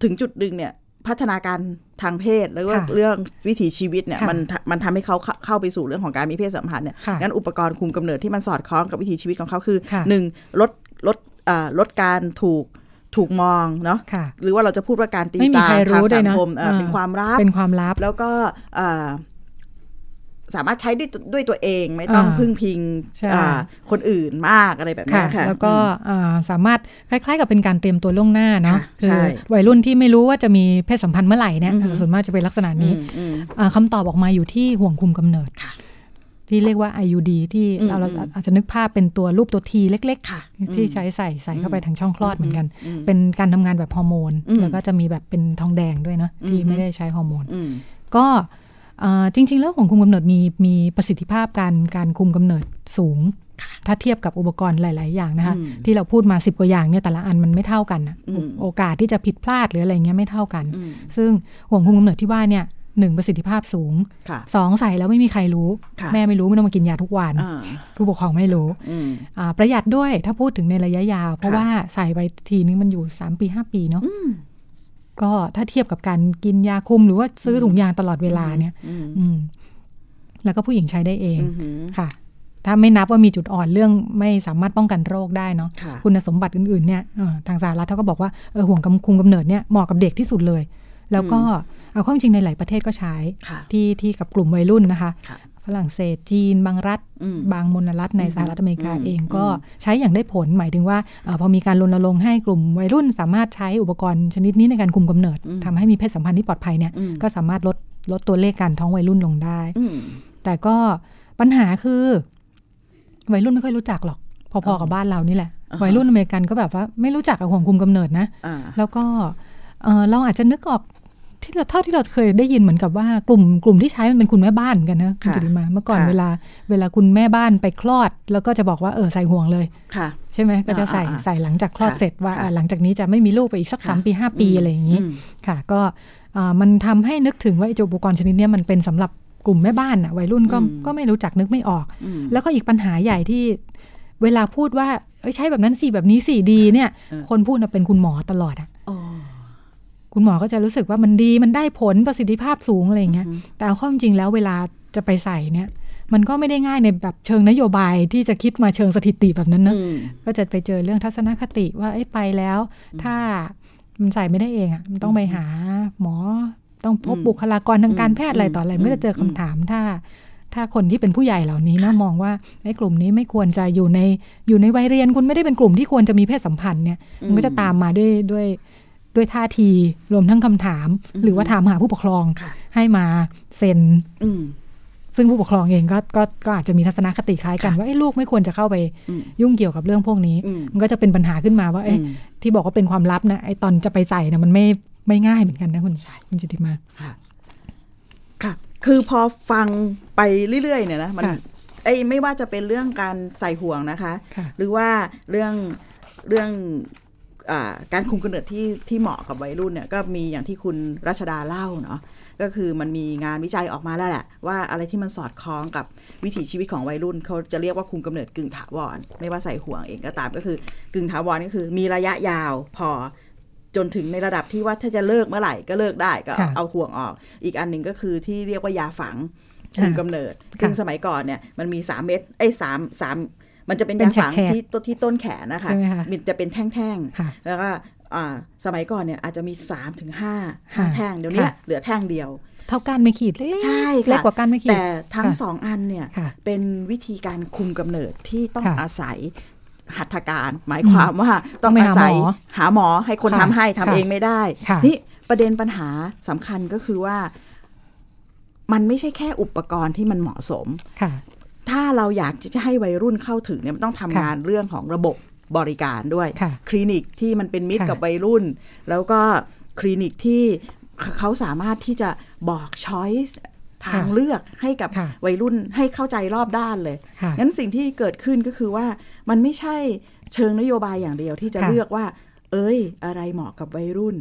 S3: ถึงจุดดึงเนี่ยพัฒนาการทางเพศแล้วก็เรื่องวิถีชีวิตเนี่ยมันมันทำให้เขาเข้าไปสู่เรื่องของการมีเพศสัมพันธ์เนี่ยงั้นอุปกรณ์คุมกำเนิดที่มันสอดคล้องกับวิถีชีวิตของเขาคือหนึ่งลดลด ลดการถูกถูกมองเนาะหรือว่าเราจะพูดว่าการตีตาทางสังคมเป็นความลับ
S2: เป็นความลับ
S3: แล้วก็สามารถใช้ด้วยด้วยตัวเองไม่ต้องพึ่งพิงคนอื่นมากอะไรแบบนี้ค่ะ
S2: แล้วก็สามารถคล้ายๆ กับเป็นการเตรียมตัวล่วงหน้าเนาะคือวัยรุ่นที่ไม่รู้ว่าจะมีเพศสัมพันธ์เมื่อไหร่เนี่ยส่วนมากจะเป็นลักษณะนี้คำตอบออกมาอยู่ที่ห่วงคุมกำเนิด ที่เรียกว่า IUD ที่เราอาจจะนึกภาพเป็นตัวรูปตัวทีเล็กๆ ที่ใช้ใส่ใส่เข้าไปทางช่องคลอดเหมือนกัน เป็นการทำงานแบบฮอร์โมน แล้วก็จะมีแบบเป็นทองแดงด้วยนะที่ไม่ได้ใช้ฮอร์โมน ก็จริง ๆ แล้วของคุมกำเนิดมีมีประสิทธิภาพการการคุมกำเนิดสูง ถ้าเทียบกับอุปกรณ์หลาย ๆ อย่างนะคะที่เราพูดมาสิบกว่าอย่างเนี่ยแต่ละอันมันไม่เท่ากันโอกาสที่จะผิดพลาดหรืออะไรเงี้ยไม่เท่ากัน ซึ่งห่วงคุมกำเนิดที่ว่าเนี่ย หนึ่งประสิทธิภาพสูงสองใส่แล้วไม่มีใครรู้ แม่ไม่รู้ไม่ต้องมากินยาทุกวัน ผู้ปกครองไม่รู้ประหยัดด้วยถ้าพูดถึงในระยะยาว เพราะว่าใส่ไปทีนึงมันอยู่สามปีห้าปีเนาะก็ถ้าเทียบกับการกินยาคุมหรือว่าซื้อถุงยางตลอดเวลาเนี่ย อืมแล้วก็ผู้หญิงใช้ได้เองค่ะ ถ้าไม่นับว่ามีจุดอ่อนเรื่องไม่สามารถป้องกันโรคได้เนาะคุณสมบัติอื่นๆเนี่ยทางสหรัฐเขาก็บอกว่าเออห่วงคุมกำเนิดเนี่ยเหมาะกับเด็กที่สุดเลย แล้วก็ เอาข้อจริงในหลายประเทศก็ใช้ที่ที่กับกลุ่มวัยรุ่นนะคะฝรั่งเศสจีน บางรัฐ บางมลรัฐในสหรัฐอเมริกาเองก็ใช้อย่างได้ผลหมายถึงว่าพอมีการรณรงค์ให้กลุ่มวัยรุ่น สามารถใช้อุปกรณ์ชนิดนี้ในการคุมกำเนิดทำให้มีเพศสัมพันธ์ที่ปลอดภัยเนี่ยก็สามารถลดลดตัวเลขการท้องวัยรุ่นลงได้ แต่ก็ปัญหาคือ วัยรุ่นไม่ค่อยรู้จักหรอก พอๆกับบ้านเรานี่แหละ วัยรุ่นอเมริกันก็แบบว่าไม่รู้จักกับห่วงคุมกำเนิดนะ แล้วก็เราอาจจะนึกออก ที่เราเท่าที่เราเคยได้ยินเหมือนกับว่ากลุ่มกลุ่มที่ใช้มันเป็นคุณแม่บ้านกันนะคุณจุติมาเมื่อก่อนเวลา เวลาคุณแม่บ้านไปคลอด แล้วก็จะบอกว่าเออใส่ห่วงเลย
S3: ค่ะ
S2: ใช่ไหมก็จะใส่ใส่หลังจากคลอดเสร็จว่าหลังจากนี้จะไม่มีลูกไปอีกสักสามปีห้าปีอะไรอย่างนี้ค่ะ ก็มันทำให้นึกถึงว่าอุปกรณ์ชนิดนี้มันเป็นสำหรับกลุ่มแม่บ้านอะวัยรุ่นก็ก็ไม่รู้จักนึกไม่ออก แล้วก็อีกปัญหาใหญ่ที่เวลาพูดว่าใช้แบบนั้นสี่แบบนี้สี่ดีเนี่ย คนพูดเป็นคุณหมอตลอดอะ คุณหมอก็จะรู้สึกว่ามันดีมันได้ผลประสิทธิภาพสูงอะไรเงี้ยแต่เอาข้อจริงแล้วเวลาจะไปใส่เนี่ยมันก็ไม่ได้ง่ายในแบบเชิงนโยบายที่จะคิดมาเชิงสถิติแบบนั้นนะก็จะไปเจอเรื่องทัศนคติว่าไอ้ไปแล้ว ถ้ามันใส่ไม่ได้เองอะมันต้องไปหาหมอต้องพบบุคลากรทางการแพทย์อะไรต่ออะไรก็จะเจอคำถามถ้า ถ้าคนที่เป็นผู้ใหญ่เหล่านี้นะมองว่าไอ้กลุ่มนี้ไม่ควรจะอยู่ในอยู่ในวัยเรียนคุณไม่ได้เป็นกลุ่มที่ควรจะมีเพศสัมพันธ์เนี่ย มันก็จะตามมาด้วยด้วย ด้วยท่าทีรวมทั้งคำถาม หรือว่าถามหาผู้ปกครองให้มาเซ็นซึ่งผู้ปกครองเองก็ก็ก็อาจจะมีทัศนคติคล้ายกัน ว่าไอ้ลูกไม่ควรจะเข้าไปยุ่งเกี่ยวกับเรื่องพวกนี้ มันก็จะเป็นปัญหาขึ้นมาว่าไอ้ที่บอกว่าเป็นความลับนะไอ้ตอนจะไปใส่นะมันไม่ไม่ง่ายเหมือนกันนะคุณคุณจิติมา
S3: ค่ะค่ะ คือพอฟังไปเรื่อยๆเนี่ยนะมันไอ้ไม่ว่าจะเป็นเรื่องการใส่ห่วงนะคะ หรือว่าเรื่องเรื่อง การคุมกำเนิดที่ที่เหมาะกับวัยรุ่นเนี่ยก็มีอย่างที่คุณรัชดาเล่าเนาะก็คือมันมีงานวิจัยออกมาแล้วแหละ ว่าอะไรที่มันสอดคล้องกับวิถีชีวิตของวัยรุ่นเขาจะเรียกว่าคุมกำเนิดกึ่งถาวร ไม่ว่าใส่ห่วงเองก็ตามก็คือกึ่งถาวรก็คือ มีระยะยาวพอจนถึงในระดับที่ว่าถ้าจะเลิกเมื่อไหร่ก็เลิกได้ก็เอาห่วงออก อีกอันหนึ่งก็คือที่เรียกว่ายาฝังคุมกำเนิด ซึ่งสมัยก่อนเนี่ยมันมีสามเม็ดไอ้สามสาม มันจะเป็น
S2: เป็น
S3: ยาฝัง
S2: แฉกๆ
S3: ที่ต้นที่ต้นแขนนะคะ
S2: ใช่ไหมคะ
S3: มันจะเป็นแท่ง
S2: ค่ะ
S3: ๆแล้วก็อ่าสมัยก่อนเนี่ยอาจจะมี3าถึงห้า
S2: ค่ะ
S3: แท่งเดี๋ยวเนี้ย
S2: ค่ะ
S3: เหลือแท่งเดียว
S2: เท่ากันไม่ขีดเล็กๆ
S3: ใช่
S2: เล็ก
S3: ค่ะ
S2: กว่ากันไม่ขีด
S3: แต่ทั้ง
S2: ค่ะ
S3: สองอันเนี่ย
S2: ค่ะ
S3: เป็นวิธีการคุมกำเนิดที่ต้อง
S2: ค่ะ
S3: อาศัยหัตถการ หมายความว่าต้
S2: ต้
S3: อ
S2: องงไป
S3: อา
S2: หา
S3: ศัย
S2: หมอ
S3: หาหมอให้คน
S2: ค่ะ
S3: ทำให้ทำ
S2: ค่ะ
S3: เองไม่ได้
S2: ค่ะ
S3: นี่ประเด็นปัญหาสำคัญก็คือว่า มันไม่ใช่แค่อุปกรณ์ที่มันเหมาะสม
S2: ค่ะ
S3: ถ้าเราอยากจะให้วัยรุ่นเข้าถึงเนี่ยมันต้องทำ
S2: ค่ะ
S3: งานเรื่องของระบบบริการด้วย
S2: ค่ะ
S3: คลินิกที่มันเป็นมิตร
S2: ค่ะ
S3: กับวัยรุ่น แล้วก็คลินิกที่เขาสามารถที่จะบอกช้อยส์ทางเลือกให้กับ
S2: ค่ะ
S3: วัยรุ่นให้เข้าใจรอบด้านเลย
S2: ค่ะ
S3: งั้นสิ่งที่เกิดขึ้นก็คือว่ามันไม่ใช่เชิงนโยบายอย่างเดียวที่จะ
S2: ค่ะ
S3: เลือกว่า เอ้ย อะไรเหมาะกับวัยรุ่น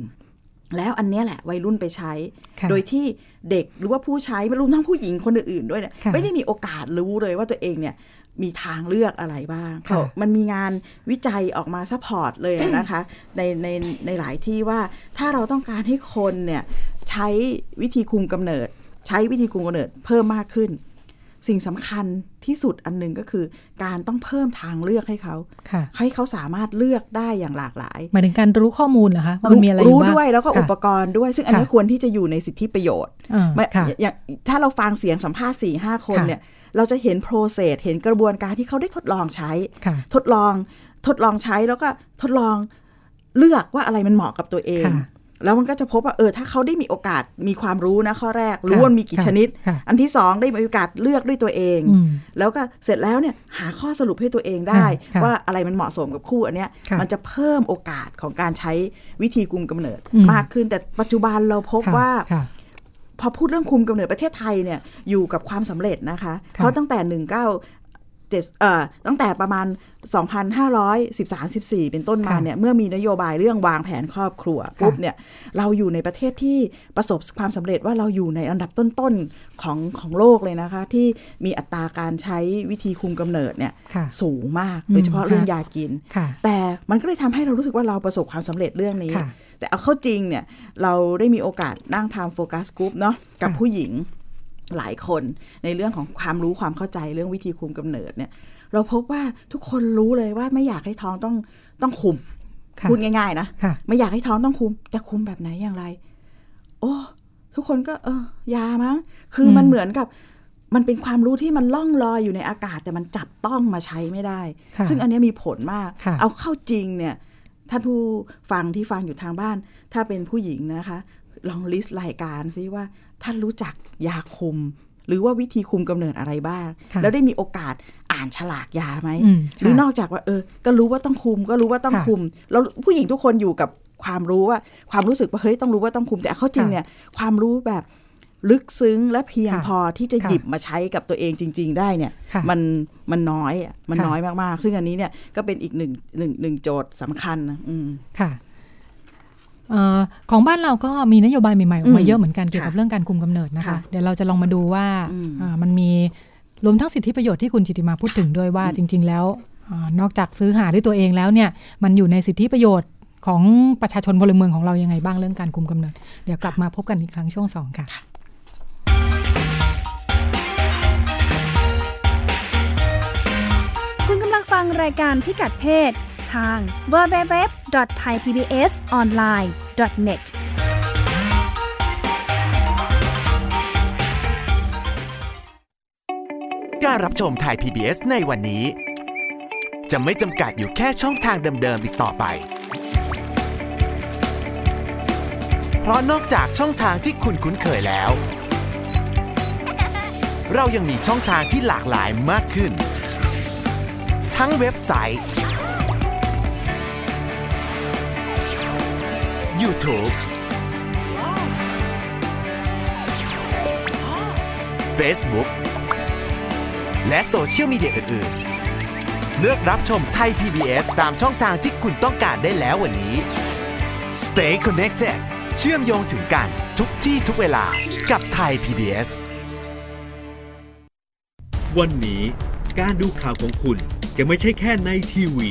S3: แล้วอันเนี้ยแหละวัยรุ่นไปใช้
S2: ค่ะ
S3: โดยที่เด็กหรือว่าผู้ใช้รวมทั้งผู้หญิงคนอื่นๆด้วยเนี่ย
S2: ค่ะ
S3: ไม่ได้มีโอกาสรู้เลยว่าตัวเองเนี่ยมีทางเลือกอะไรบ้าง
S2: ค่ะ
S3: มันมีงานวิจัยออกมา support เลยนะคะ ในในในหลายที่ว่าถ้าเราต้องการให้คนเนี่ยใช้วิธีคุมกำเนิด ใช้วิธีคุมกำเนิดเพิ่มมากขึ้น สิ่งสำคัญที่สุดอันหนึ่งก็คือ การต้องเพิ่มทางเลือกให้เขา
S2: ค่ะ
S3: ให้เขาสามารถเลือกได้อย่างหลากหลาย
S2: หมายถึงการรู้ข้อมูลเหรอคะว่ามันมีอะไรอยู่
S3: รู้
S2: บ้าง
S3: ด้วยแล้วก็
S2: ค่ะ
S3: อุปกรณ์ด้วย ซึ่งอันนี้
S2: ค่ะ
S3: ควรที่จะอยู่ในสิทธิประโยชน์
S2: อ่า
S3: ไม่
S2: ค่ะ
S3: อย่างถ้าเราฟังเสียงสัมภาษณ์สี่ห้าคน
S2: ค่ะ
S3: เนี่ย เราจะเห็นโปรเซสเห็นกระบวนการที่เขาได้ทดลองใช้
S2: ค่ะ
S3: ทดลองทดลองใช้แล้วก็ทดลองเลือกว่าอะไรมันเหมาะกับตัวเอง
S2: ค่ะ
S3: แล้วมันก็จะพบว่าเออถ้าเขาได้มีโอกาสมีความรู้นะข้อแรก รู้ว่ามีกี่
S2: ค่ะ
S3: ชนิด
S2: ค่ะ
S3: อันที่สองได้มีโอกาสเลือกด้วยตัวเอง
S2: อืม
S3: แล้วก็เสร็จแล้วเนี่ยหาข้อสรุปให้ตัวเองได้
S2: ค่ะ
S3: ว่าอะไรมันเหมาะสมกับคู่อันเนี้ย
S2: ค่ะ
S3: มันจะเพิ่มโอกาสของการใช้วิธีกุมกำเนิด
S2: อืม
S3: มากขึ้น แต่ปัจจุบันเราพบ
S2: ค่ะ
S3: ว่า
S2: ค่ะ
S3: พอพูดเรื่องคุมกำเนิดประเทศไทยเนี่ยอยู่กับความสำเร็จนะคะ
S2: ค่ะ
S3: เพราะตั้งแต่19 เจ็ดเอ่อตั้งแต่ประมาณ 2,513-14 เป็นต้นมา
S2: ค่ะ
S3: เนี่ยเมื่อมีนโยบายเรื่องวางแผนครอบครัวปุ๊บเนี่ยเราอยู่ในประเทศที่ประสบความสำเร็จว่าเราอยู่ในอันดับต้นๆของของโลกเลยนะคะ ที่มีอัตราการใช้วิธีคุมกำเนิดเนี่ย
S2: ค่ะ
S3: สูงมาก
S2: อืม
S3: โดยเฉพาะเรื่อง
S2: ค่ะ
S3: ยากิน
S2: ค่ะ
S3: แต่มันก็เลยทำให้เรารู้สึกว่าเราประสบความสำเร็จเรื่องนี้
S2: ค่ะ
S3: แต่เอาเข้าจริงเนี่ยเราได้มีโอกาสนั่งทำโฟกัสกรุ๊ปเนาะกับ
S2: ค่ะ
S3: ผู้หญิง หลายคนในเรื่องของความรู้ความเข้าใจเรื่องวิธีคุมกำเนิดเนี่ย เราพบว่าทุกคนรู้เลยว่าไม่อยากให้ท้องต้องต้องคุม
S2: ค่ะ
S3: พูดง่ายๆนะ
S2: ค่ะ
S3: ไม่อยากให้ท้องต้องคุมจะคุมแบบไหนอย่างไร โอ้ทุกคนก็ เออยามั้งคืออ
S2: ม
S3: มันเหมือนกับ มันเป็นความรู้ที่มันล่องลอยอยู่ในอากาศ แต่มันจับต้องมาใช้ไม่ได้
S2: ค่ะ
S3: ซึ่งอันเนี้ยมีผลมาก
S2: ค่ะ
S3: เอาเข้าจริงเนี่ยท่านผู้ฟังที่ฟังอยู่ทางบ้าน ถ้าเป็นผู้หญิงนะคะ ลองลิสต์รายการซิว่าท่านรู้จัก ยาคุม หรือว่าวิธีคุมกำเนิดอะไรบ้าง
S2: ค่ะ
S3: แล้วได้มีโอกาสอ่านฉลากยาไหม
S2: อืม
S3: หรือ
S2: ค่ะ
S3: นอกจากว่าเออ ก็รู้ว่าต้องคุม ก็รู้ว่าต้อง
S2: ค่ะ
S3: คุม แล้วผู้หญิงทุกคนอยู่กับความรู้ว่าความรู้สึกว่าเฮ้ยต้องรู้ว่าต้องคุมแต่เข้าจริง
S2: ค่ะ
S3: เนี่ยความรู้แบบลึกซึ้งและเพียง
S2: ค่ะ
S3: พอที่จะ
S2: ค่ะ
S3: หยิบมาใช้กับตัวเองจริง ๆ ได้เนี่ย
S2: ค่ะ
S3: มันมันน้อยอะมัน
S2: ค่ะ
S3: น้อยมากๆ ซึ่งอันนี้เนี่ยก็เป็นอีกหนึ่งหนึ่งหนึ่งโจทย์สำคัญนะอืม
S2: ค่ะเอ่อ ของบ้านเราก็มีนโยบายใหม่ๆออกมา
S3: อืม
S2: เยอะเหมือนกันเกี่ยวกับ
S3: ค่ะ
S2: เรื่องการคุมกำเนิดนะคะ
S3: ค่ะ
S2: เดี๋ยวเราจะลองมาดูว่า
S3: อืม
S2: อ่ามันมีรวมทั้งสิทธิประโยชน์ที่คุณจิติมาพูดถึงด้วยว่าจริง ๆ แล้วอานอกจากซื้อหาด้วยตัวเองแล้วเนี่ยมันอยู่ในสิทธิประโยชน์ของประชาชนพลเมืองของเรายังไงบ้างเรื่องการคุมกำเนิด เดี๋ยวกลับมาพบกันอีกครั้งช่วงสองค่ะ
S1: คุณกำลังฟังรายการพิกัดเพศ ทาง www.thaipbsonline.net
S9: การรับชมไทย PBS ในวันนี้ จะไม่จำกัดอยู่แค่ช่องทางเดิมๆอีกต่อไป เพราะนอกจากช่องทางที่คุณคุ้นเคยแล้ว เรายังมีช่องทางที่หลากหลายมากขึ้น ทั้งเว็บไซต์ YouTube Facebook และโซเชียลมีเดียอื่นๆ เลือกรับชมไทย PBS ตามช่องทางที่คุณต้องการได้แล้ววันนี้ Stay connected เชื่อมโยงถึงกันทุกที่ทุกเวลากับไทย PBS
S10: วันนี้การดูข่าวของคุณจะไม่ใช่แค่ในทีวี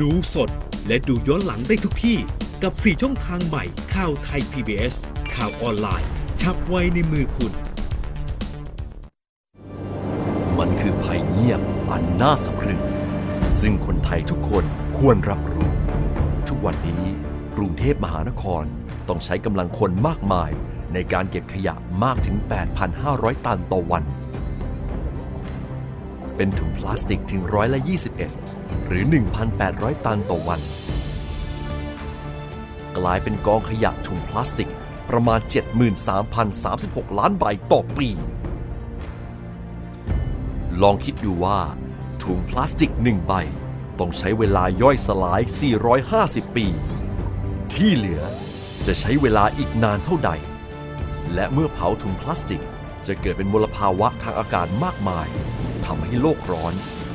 S10: ดูสดและดูย้อนหลังได้ทุกที่ กับ 4 ช่องทางใหม่ข่าวไทย PBS ข่าวออนไลน์ ชับไว้ในมือคุณ
S11: มันคือภัยเงียบอันน่าสะพรึง ซึ่งคนไทยทุกคนควรรับรู้ ทุกวันนี้กรุงเทพมหานครต้องใช้กำลังคนมากมายในการเก็บขยะมากถึง 8,500 ตันต่อวัน เป็นถุงพลาสติกถึงร้อยละ21 หรือ 1,800 ตันต่อวัน กลายเป็นกองขยะถุงพลาสติกประมาณ 73,036 ล้านใบต่อปี ลองคิดดูว่า ถุงพลาสติกหนึ่งใบ ต้องใช้เวลาย่อยสลาย 450 ปี ที่เหลือจะใช้เวลาอีกนานเท่าใด และเมื่อเผาถุงพลาสติกจะเกิดเป็นมลภาวะทางอากาศมากมายทำให้โลกร้อน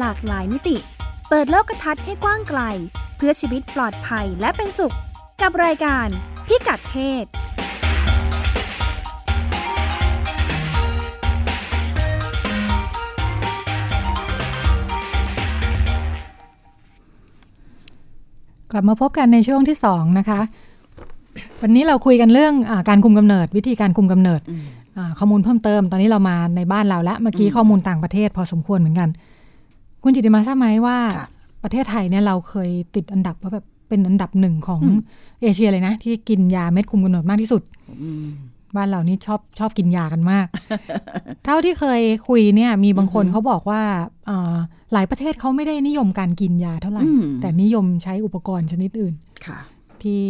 S1: หลากหลายมิติ เปิดโลกทัศน์ให้กว้างไกล เพื่อชีวิตปลอดภัยและเป็นสุข กับรายการพิกัดเพศ
S2: กลับมาพบกันในช่วงที่สองนะคะ วันนี้เราคุยกันเรื่องอการคุมกำเนิด วิธีการคุมกำเนิดข้อมูลเพิ่มเติม ตอนนี้เรามาในบ้านเราแล้วเมื่อกี้ข้อมูลต่างประเทศพอสมควรเหมือนกัน คุณจิติมาทราบไหมว่า ประเทศไทยเนี่ยเราเคยติดอันดับว่าแบบเป็นอันดับหนึ่งของเอเชียเลยนะ ที่กินยาเม็ดคุมกำเนิดมากที่สุดบ้านเรานี่ชอบชอบกินยากันมาก เท่าที่เคยคุยเนี่ย มีบางคนเขาบอกว่าหลายประเทศเขาไม่ได้นิยมการกินยาเท่าไหร่ แต่นิยมใช้อุปกรณ์ชนิดอื่นที่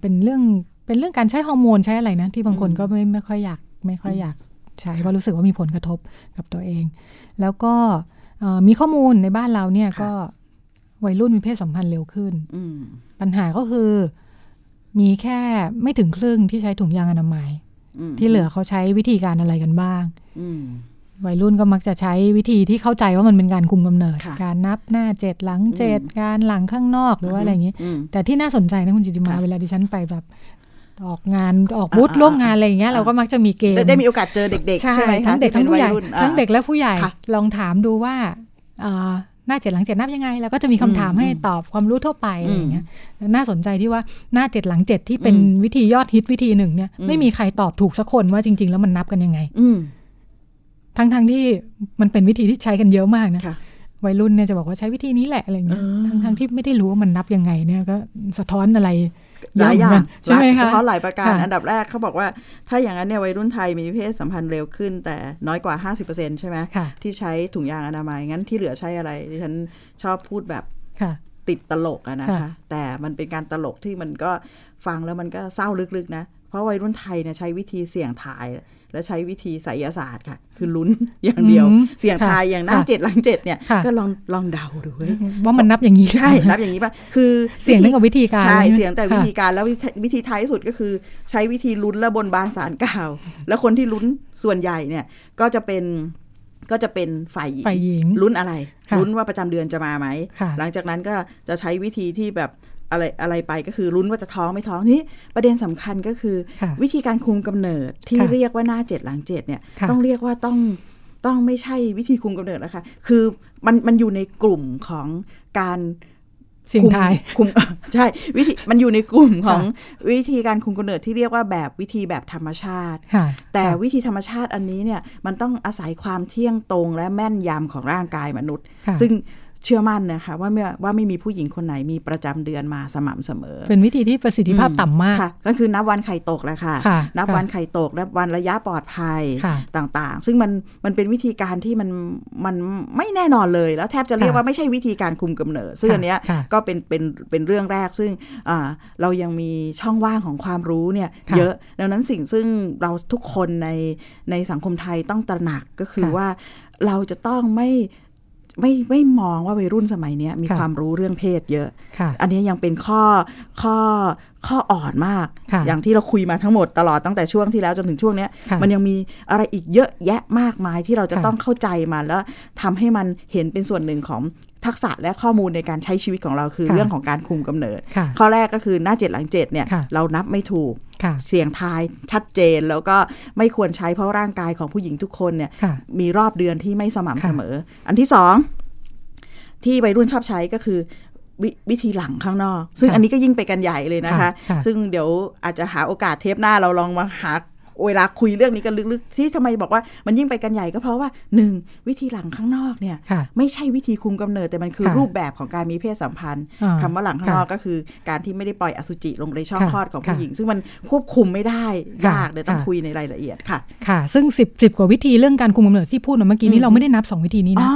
S2: เป็นเรื่องเป็นเรื่องการใช้ฮอร์โมนใช้อะไรนะ ที่บางคนก็ไม่ไม่ค่อยอยาก ไม่ค่อยอยากใช้เพราะรู้สึกว่ามีผลกระทบกับตัวเอง แล้วก็ มีข้อมูลในบ้านเราเนี่ยก็วัยรุ่นมีเพศสัมพันธ์เร็วขึ้นปัญหาก็คือ มีแค่ไม่ถึงครึ่งที่ใช้ถุงยางอนามัยที่เหลือเขาใช้วิธีการอะไรกันบ้างวัยรุ่นก็มักจะใช้วิธีที่เข้าใจว่ามันเป็นการคุมกำเนิด การนับหน้าเจ็ดหลังเจ็ดการหลังข้างนอกหรือว่าอะไรอย่างนี้ แต่ที่น่าสนใจนะคุณจิติมาเวลาดิฉันไปแบบ ออกงานออกบูธร่วมงานอะไรอย่างเงี้ยเราก็มักจะมีเกม
S3: ได้มีโอกาสเจอเด็ก ๆ ใช่ไหม
S2: ทั้งเด็กทั้งผู้ใหญ่ทั้งเด็กและผู้ใหญ่ลองถามดูว่าหน้าเจ็ดหลังเจ็ดนับยังไง แล้วก็จะมีคำถามให้ตอบความรู้ทั่วไปอะไรอย่างเงี้ยน่าสนใจที่ว่าหน้าเจ็ดหลังเจ็ดที่เป็นวิธียอดฮิตวิธีหนึ่งเนี่ยไม่มีใครตอบถูกสักคนว่าจริง ๆ แล้วมันนับกันยังไงทั้งๆทที่มันเป็นวิธีที่ใช้กันเยอะมากนะวัยรุ่นเนี่ยจะบอกว่าใช้วิธีนี้แหละอะไรเงี้ยทั้งๆที่ไม่ได้รู้ว่ามันนับยังไงเนี่ยก็สะท้อนอะไร
S3: หลายอย่างใช่ไหมคะสะท้อนหลายประการอันดับแรกเขาบอกว่า ถ้าอย่างนั้นเนี่ยวัยรุ่นไทยมีเพศสัมพันธ์เร็วขึ้น แต่น้อยกว่า 50%ใช่ไหมที่ใช้ถุงยางอนามัยงั้นที่เหลือใช้อะไรดิฉันชอบพูดแบบติดตลกอะนะคะ แต่มันเป็นการตลกที่มันก็ฟังแล้วมันก็เศร้าลึกๆนะ เพราะวัยรุ่นไทยเนี่ยใช้วิธีเสี่ยงทาย และใช้วิธีไสยศาสตร์ค่ะ คือลุ้นอย่างเดียว เสียงทายอย่างหน้าเจ็ดหลังเจ็ดเนี่ยก็ลองลองเดาดู
S2: ว่ามันนับอย่างนี้
S3: ใช่นับอย่างนี้ป่ะคือ
S2: เสียงตั้งกับวิธีการ
S3: ใช่เสียงแต่วิธีการแล้ววิธีท้ายสุดก็คือ ใช้วิธีลุ้นและบนบานสารกล่าว แล้วคนที่ลุ้นส่วนใหญ่เนี่ยก็จะเป็นก็จะเป็นฝ่าย
S2: หญิง
S3: ลุ้นอะไรลุ้นว่าประจำเดือนจะมาไหมหลังจากนั้นก็จะใช้วิธีที่แบบ อะไรอะไรไปก็คือลุ้นว่าจะท้องไม่ท้องนี่ประเด็นสำคัญก็คือ วิธีการคุมกำเนิดที่เรียกว่าหน้าเจ็ดหลังเจ็ดเนี่ยต้องเรียกว่าต้องต้องไม่ใช่วิธีคุมกำเนิดแล้วค่ะคือมันมันอยู่ในกลุ่มของการ
S2: เสียงทาย
S3: คุมใช่วิธีมันอยู่ในกลุ่มของวิธีการคุมกำเนิดที่เรียกว่าแบบวิธีแบบธรรมชาติ แต่วิธีธรรมชาติอันนี้เนี่ยมันต้องอาศัยความเที่ยงตรงและแม่นยำของร่างกายมนุษย์ ซึ่ง เชื่อมั่นนะคะว่าไม่ว่าไม่มีผู้หญิงคนไหนมีประจำเดือนมาสม่ำเสมอ
S2: เป็นวิธีที่ประสิทธิภาพต่ำมาก
S3: ค่ะก็คือนับวันไข่ตกแหละค่ะ
S2: ค่ะ
S3: นับ
S2: ค่ะ
S3: วันไข่ตกนับวันระยะปลอดภัย
S2: ค่ะ
S3: ต่างๆ ซึ่งมันมันเป็นวิธีการที่มันมันไม่แน่นอนเลย แล้วแทบจะเรียก
S2: ค่ะ
S3: ว่าไม่ใช่วิธีการคุมกำเนิด ซึ่ง
S2: ค่ะ
S3: อันเนี้ย
S2: ค่ะ
S3: ก็เป็นเป็นเป็นเรื่องแรก ซึ่งอ่าเรายังมีช่องว่างของความรู้เนี่ย
S2: ค่ะ
S3: เยอะดังนั้นสิ่งซึ่งเราทุกคนในในสังคมไทยต้องตระหนักก็คือ
S2: ค่ะ
S3: ว่าเราจะต้องไม่ ไม่ไม่มองว่าวัยรุ่นสมัยเนี้ยมี
S2: ค่ะ
S3: ความรู้เรื่องเพศเยอะ
S2: ค่ะ
S3: อันนี้ยังเป็นข้อข้อข้ออ่อนมาก
S2: ค่ะ
S3: อย่างที่เราคุยมาทั้งหมดตลอดตั้งแต่ช่วงที่แล้วจนถึงช่วงเนี้ย
S2: ค่ะ
S3: มันยังมีอะไรอีกเยอะแยะมากมายที่เราจะ
S2: ค่ะ
S3: ต้องเข้าใจมันแล้วทำให้มันเห็นเป็นส่วนหนึ่งของ ทักษะและข้อมูลในการใช้ชีวิตของเราคือ
S2: ค่ะ
S3: เรื่องของการคุมกำเนิด
S2: ค่ะ
S3: ข้อแรกก็คือหน้าเจ็ดหลังเจ็ดเนี่ย
S2: ค่ะ
S3: เรานับไม่ถูก
S2: ค่ะ
S3: เสียงทายชัดเจนแล้วก็ไม่ควรใช้เพราะร่างกายของผู้หญิงทุกคนเนี่ย
S2: ค่ะ
S3: มีรอบเดือนที่ไม่สม่ำ
S2: ค่ะ
S3: เสมอ อันที่สองที่วัยรุ่นชอบใช้ก็คือววิธีหลังข้างนอก ซึ่ง
S2: ค่ะ
S3: อันนี้ก็ยิ่งไปกันใหญ่เลยนะคะ
S2: ค่ะค่ะ
S3: ซึ่งเดี๋ยวอาจจะหาโอกาสเทปหน้าเราลองมาหา เวลาคุยเรื่องนี้กันลึกๆ ที่ทำไมบอกว่ามันยิ่งไปกันใหญ่ก็เพราะว่าหนึ่งวิธีหลังข้างนอกเนี่ย
S2: ค่ะ
S3: ไม่ใช่วิธีคุมกำเนิดแต่มันคือ
S2: ค่ะ
S3: รูปแบบของการมีเพศสัมพันธ์
S2: อ่า
S3: คำว่าหลังข้างนอก
S2: ค่ะ
S3: ก็คือ การที่ไม่ได้ปล่อยอสุจิลงในช่อง
S2: ค่ะ
S3: คลอดของผู้
S2: ค่ะ
S3: หญิง ซึ่งมันควบคุมไม่ได้
S2: ค่ะ
S3: ยากเดี๋ยวต้อง
S2: ค่ะ
S3: คุยในรายละเอียดค่ะ
S2: ค่ะ ซึ่งสิบสิบกว่าวิธีเรื่องการคุมกำเนิดที่พูดมาเมื่อกี้นี้เราไม่ได้นับสองวิธีนี้นะ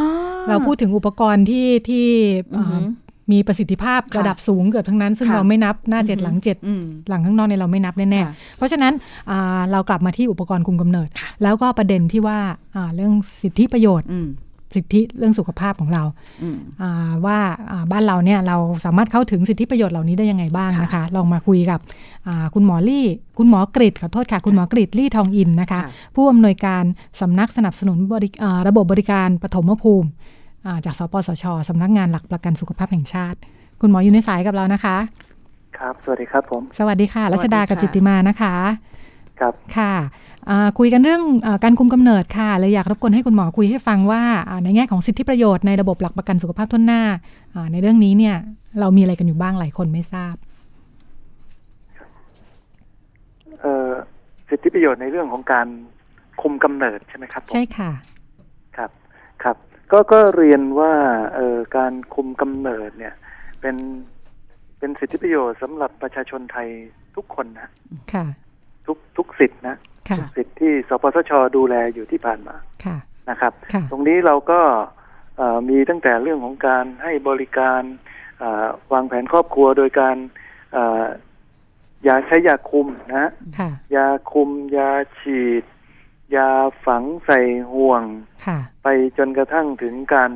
S2: เราพูดถึงอุปกรณ์ที่ที่
S3: อือหือ
S2: เอ่อ มีประสิทธิภาพ
S3: ค่ะ
S2: ระดับสูงเกือบทั้งนั้น ซึ่ง
S3: ค่ะ
S2: เราไม่นับหน้าเจ็ด
S3: อือหือ
S2: หลังเจ็ด
S3: อืม
S2: หลังข้างนอกเนี่ยเราไม่นับแน่
S3: ค่ะ
S2: ๆเพราะฉะนั้นอ่าเรากลับมาที่อุปกรณ์คุมกำเนิด แล้วก็ประเด็นที่ว่าอ่าเรื่องสิทธิประโยชน์
S3: อืม
S2: สิทธิเรื่องสุขภาพของเรา
S3: อืม
S2: อ่าว่าอ่าบ้านเราเนี่ยเราสามารถเข้าถึงสิทธิประโยชน์เหล่านี้ได้ยังไงบ้างนะคะ ลองมาคุยกับอ่าคุณหมอลี่ คุณหมอกริดขอโทษค่ะ คุณหมอกริดลี่ทองอินนะคะ
S3: ค่ะ
S2: ผู้อำนวยการสำนักสนับสนุนบริอ่าระบบบริการปฐมภูมิอ่า จากสปสชสำนักงานหลักประกันสุขภาพแห่งชาติ คุณหมออยู่ในสายกับเรานะคะ
S12: ครับ สวัสดีครับผม
S2: สวัสดีค่ะ
S3: สวัสดี
S2: รัชดากับ
S3: ค่ะ
S2: จิตติมานะคะ
S12: ครับ
S2: ค่ะอ่าคุยกันเรื่องอาการคุมกำเนิดค่ะเลยอยากรบกวนให้คุณหมอคุยให้ฟังว่าอ่าในแง่ของสิทธิประโยชน์ในระบบหลักประกันสุขภาพทุนหน้าอ่าในเรื่องนี้เนี่ย เรามีอะไรกันอยู่บ้างหลายคนไม่ทราบ
S12: เอ่อสิทธิประโยชน์ในเรื่องของการคุมกำเนิดใช่ไหมครับผม
S2: ใช่ค่ะ
S12: ครับครับ ก็ก็เรียนว่าเอ่อการคุมกำเนิดเนี่ย เป็นเป็นสิทธิประโยชน์สำหรับประชาชนไทยทุกคนนะ
S2: ค่ะ
S12: ทุกทุกสิทธินะ
S2: ค่ะ
S12: สิทธิที่สปสชดูแลอยู่ที่ผ่านมา
S2: ค่ะ
S12: นะครับ
S2: ค่ะ
S12: ตรงนี้เราก็เอ่อมีตั้งแต่เรื่องของการให้บริการเอ่อวางแผนครอบครัวโดยการเอ่อยาใช้ยาคุมนะ
S2: ค่ะ
S12: ยาคุมยาฉีด ยาฝังใส่ห่วง
S2: ค่ะ
S12: ไปจนกระทั่งถึงการ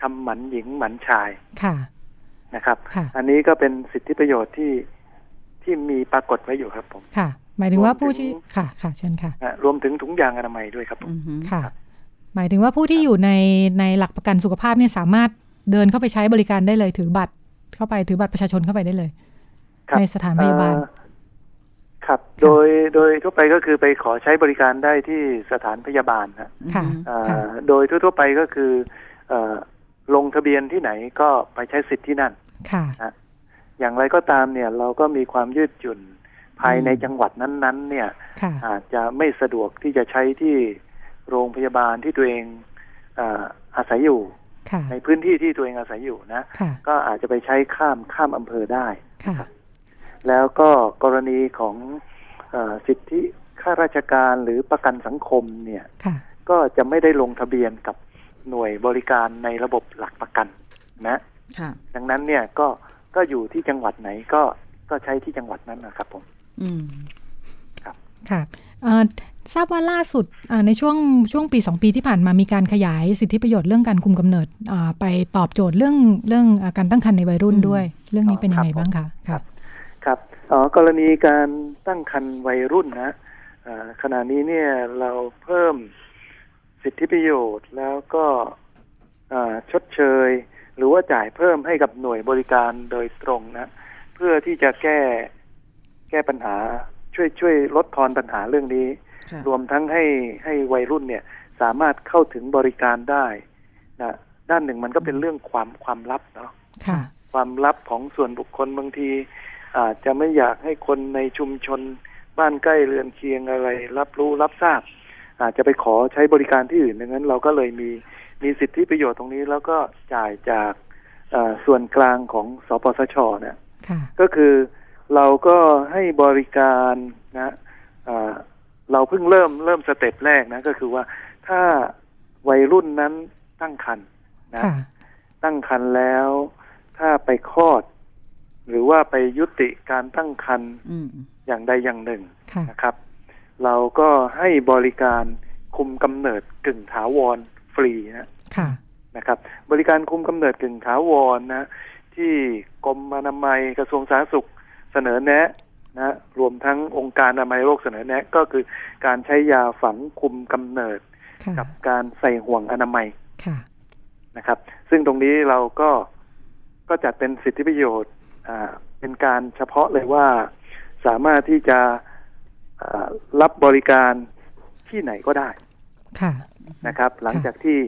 S12: ทำหมันหญิงหมันชาย
S2: ค่ะ
S12: นะครับ
S2: ค่ะ
S12: อันนี้ก็เป็นสิทธิประโยชน์ที่ที่มีปรากฏไว้อยู่ครับผม
S2: ค่ะ หมายถึงว่าผู้
S12: รวมถึง
S2: ที่ค่ะค่ะเชิญค่ะ
S12: นะรวมถึงถุงยางอนามัยด้วยครับผม
S2: ค่ะ หมายถึงว่าผู้ที่อยู่ในในหลักประกันสุขภาพเนี่ยสามารถเดินเข้าไปใช้บริการได้เลยถือบัตรเข้าไปถือบัตรประชาชนเข้าไปได้เลย
S12: ครับ
S2: ในสถานพยาบาล
S12: เอ่อ ครับ โดยโดยทั่วไปก็คือไปขอใช้บริการได้ที่สถานพยาบาลนะ
S2: ค่ะ
S12: เอ่อโดยทั่วๆไปก็คือเอ่อลงทะเบียนที่ไหนก็ไปใช้สิทธิ์ที่นั่น
S2: ค่ะ
S12: นะอย่างไรก็ตามเนี่ยเราก็มีความยืดหยุ่นภายในจังหวัดนั้น ๆ เนี่ย
S2: ค่ะ
S12: อาจจะไม่สะดวกที่จะใช้ที่โรงพยาบาลที่ตัวเองเอ่ออาศัยอยู่
S2: ค่ะ
S12: ในพื้นที่ที่ตัวเองอาศัยอยู่นะ
S2: ค่ะ
S12: ก็อาจจะไปใช้ข้ามข้ามอำเภอได้
S2: ค่ะ
S12: แล้วก็กรณีของเออสิทธิข้าราชการหรือประกันสังคมเนี่ย
S2: ค่ะ
S12: ก็จะไม่ได้ลงทะเบียนกับหน่วยบริการในระบบหลักประกันนะ
S3: ค่ะ
S12: ดังนั้นเนี่ยก็ก็อยู่ที่จังหวัดไหนก็ก็ใช้ที่จังหวัดนั้นนะครับผม
S3: อืม
S2: ค่ะเอ่อทราบว่าล่าสุดอ่าในช่วงช่วงปีสองปีที่ผ่านมามีการขยายสิทธิประโยชน์เรื่องการคุมกำเนิดอ่าไปตอบโจทย์เรื่องเรื่องอาการตั้งครรภ์ในวัยรุ่นด้วย เรื่องนี้เป็นยังไงบ้างคะค่ะ
S12: ครับ อ๋อกรณีการตั้งครรภ์วัยรุ่นนะเอ่อขณะนี้เนี่ยเราเพิ่มสิทธิประโยชน์แล้วก็เอ่อชดเชย หรือว่าจ่ายเพิ่มให้กับหน่วยบริการโดยตรงนะเพื่อที่จะแก้แก้ปัญหาช่วยช่วยลดทอนปัญหาเรื่องนี้
S3: ค่ะ
S12: รวมทั้งให้ให้วัยรุ่นเนี่ยสามารถเข้าถึงบริการได้นะด้านหนึ่งมันก็เป็นเรื่องความความลับเนาะ
S2: ค่ะ
S12: ความลับของส่วนบุคคลบางที อาจจะไม่อยากให้คนในชุมชนบ้านใกล้เรือนเคียงอะไร รับรู้รับทราบ อาจจะไปขอใช้บริการที่อื่นดังนั้น เราก็เลยมีมีสิทธิประโยชน์ตรงนี้ แล้วก็จ่ายจากส่วนกลางของสปสชเนี่ย
S2: ค่ะ
S12: ก็คือเราก็ให้บริการนะเราเพิ่งเริ่มเริ่มสเต็ปแรกนะ ก็คือว่าถ้าวัยรุ่นนั้นตั้งครรภ์นะ ตั้งครรภ์แล้ว ถ้าไปคลอด หรือว่าไปยุติการตั้งครรภ์อย่างใดอย่างหนึ่งนะครับ เราก็ให้บริการคุมกำเนิดกึ่งถาวรฟรีนะนะครับ บริการคุมกำเนิดกึ่งถาวรนะ ที่กรมอนามัยกระทรวงสาธารณสุขเสนอแนะนะรวมทั้งองค์การอนามัยโรคเสนอแนะ ก็คือการใช้ยาฝังคุมกำเนิด กับการใส่ห่วงอนามัยนะครับ ซึ่งตรงนี้เราก็ก็จัดเป็นสิทธิประโยชน์อ่า เป็นการเฉพาะเลยว่าสามารถที่จะรับบริการที่ไหนก็ได้
S2: ค่ะ
S12: นะครับ หลังจากที่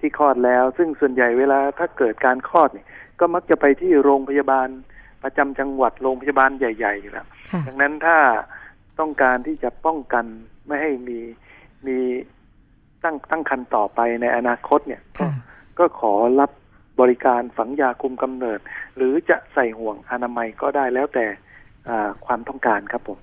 S12: ที่คลอดแล้ว ซึ่งส่วนใหญ่เวลาถ้าเกิดการคลอดเนี่ย ก็มักจะไปที่โรงพยาบาลประจำจังหวัดโรงพยาบาลใหญ่ๆอยู่แล้วดังนั้นถ้าต้องการที่จะป้องกันไม่ให้มีมีตั้งตั้งคันต่อไปในอนาคตเนี่ย ก็ก็ขอรับ บริการฝังยาคุมกำเนิด หรือจะใส่ห่วงอนามัยก็ได้แล้วแต่ความต้องการครับผม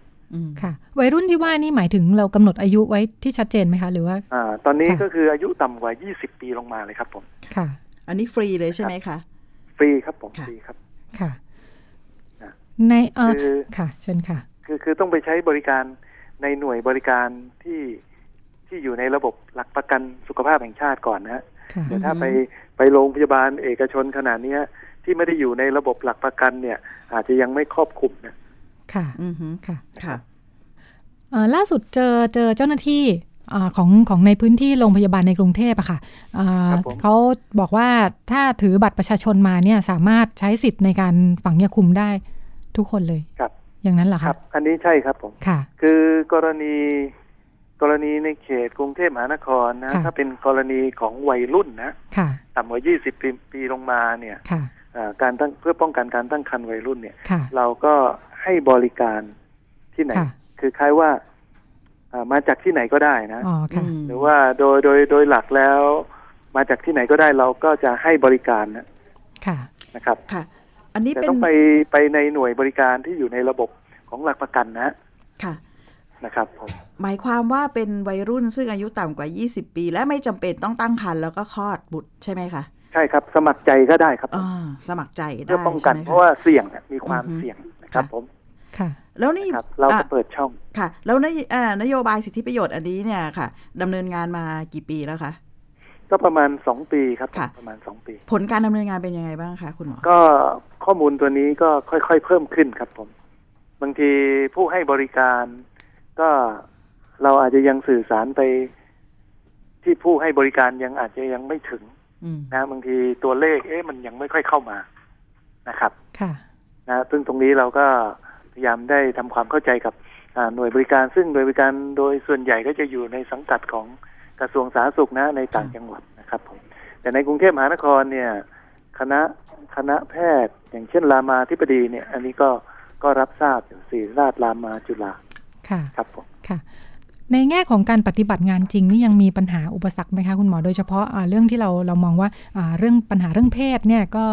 S2: ค่ะ วัยรุ่นที่ว่านี่หมายถึงเรากำหนดอายุไว้ที่ชัดเจนไหมคะ หรือว่า
S12: อ่าตอนนี้ก็คืออายุต่ำกว่า 20 ปีลงมาเลยครับผม
S2: ค่ะ
S3: อันนี้ฟรีเลยใช่ไหมคะ
S12: ฟรีครับผม ฟรีครับ
S2: ค่ะ ในเออค่ะ เชิญค่ะ
S12: คือคือต้องไปใช้บริการในหน่วยบริการที่ ที่อยู่ในระบบหลักประกันสุขภาพแห่งชาติก่อนนะแต่ถ้าไปไปโรงพยาบาลเอกชนขนาดนี้ที่ไม่ได้อยู่ในระบบหลักประกันเนี่ย อาจจะยังไม่ครอบคลุมนะ
S2: ค่ะ
S3: อือ
S2: ค่ะ
S3: ค่ะ
S2: ล่าสุดเจอเจอเจ้าหน้าที่ของของในพื้นที่โรงพยาบาลในกรุงเทพอะค่ะเขาบอกว่าถ้าถือบัตรประชาชนมาเนี่ยสามารถใช้สิทธิ์ในการฝังยาคุมได้ทุกคนเลย
S12: ครับ
S2: อย่างนั้นเหรอคะ
S12: ครับ อันนี้ใช่ครับผม
S2: ค่ะ
S12: คือกรณี กรณีในเขตกรุงเทพมหานครนะถ้าเป็นกรณีของวัยรุ่นนะต่ำกว่า 20 ปีปีลงมาเนี่ยการตั้งเพื่อป้องกันการตั้งครรภ์วัยรุ่นเนี่ย เราก็ให้บริการที่ไหน คือคล้ายว่ามาจากที่ไหนก็ได้นะหรือว่าโดยโดยโดยหลักแล้ว มาจากที่ไหนก็ได้เราก็จะให้บริการนะ
S2: ค่ะ
S12: นะครับ
S3: ค่ะ อันนี้
S12: เป็นต้องไปไปในหน่วยบริการที่อยู่ในระบบของหลักประกันนะ
S3: ค่ะ
S12: นะครับผม
S3: หมายความว่าเป็นวัยรุ่นซึ่งอายุต่ำกว่า 20 ปี และไม่จำเป็นต้องตั้งครรภ์แล้วก็คลอดบุตรใช่ไหมคะ
S12: ใช่ครับ สมัครใจก็ได้ครับ
S3: อ่าสมัครใจได้
S12: เพื่อป้องกันเพราะว่าเสี่ยงมีความเสี่ยงนะครับผม
S2: ค่ะ
S3: แล้วนี่
S12: เราก็เปิดช่อง
S3: ค่ะ แล้วนนโยบายสิทธิประโยชน์อันนี้เนี่ยค่ะดำเนินงานมากี่ปีแล้วคะ
S12: ก็ประมาณสองปีครับประมาณสองปี
S3: ผลการดำเนินงานเป็นยังไงบ้างคะคุณหมอ
S12: ก็ข้อมูลตัวนี้ก็ค่อยๆเพิ่มขึ้นครับผม บางทีผู้ให้บริการ ก็เราอาจจะยังสื่อสารไปที่ผู้ให้บริการยังอาจจะยังไม่ถึงนะบางทีตัวเลข เอ๊ะมันยังไม่ค่อยเข้ามานะครับ
S2: ค่ะ
S12: นะซึ่งตรงนี้เราก็พยายามได้ทำความเข้าใจกับหน่วยบริการซึ่งหน่วยบริการโดยส่วนใหญ่ก็จะอยู่ในสังกัดของกระทรวงสาธารณสุขนะในต่างจังหวัดนะครับผมแต่ในกรุงเทพมหานครเนี่ย คณะคณะแพทย์ อย่างเช่นรามาธิบดีเนี่ย อันนี้ก็ก็รับทราบอยู่ศรีราชรามาจุฬา
S2: ค่ะ
S12: ครับผม
S2: ค่ะ ในแง่ของการปฏิบัติงานจริงนี่ยังมีปัญหาอุปสรรคไหมคะคุณหมอโดยเฉพาะะเรื่องที่เราเรามองว่าเรื่องปัญหาเรื่องเพศเนี่ยก็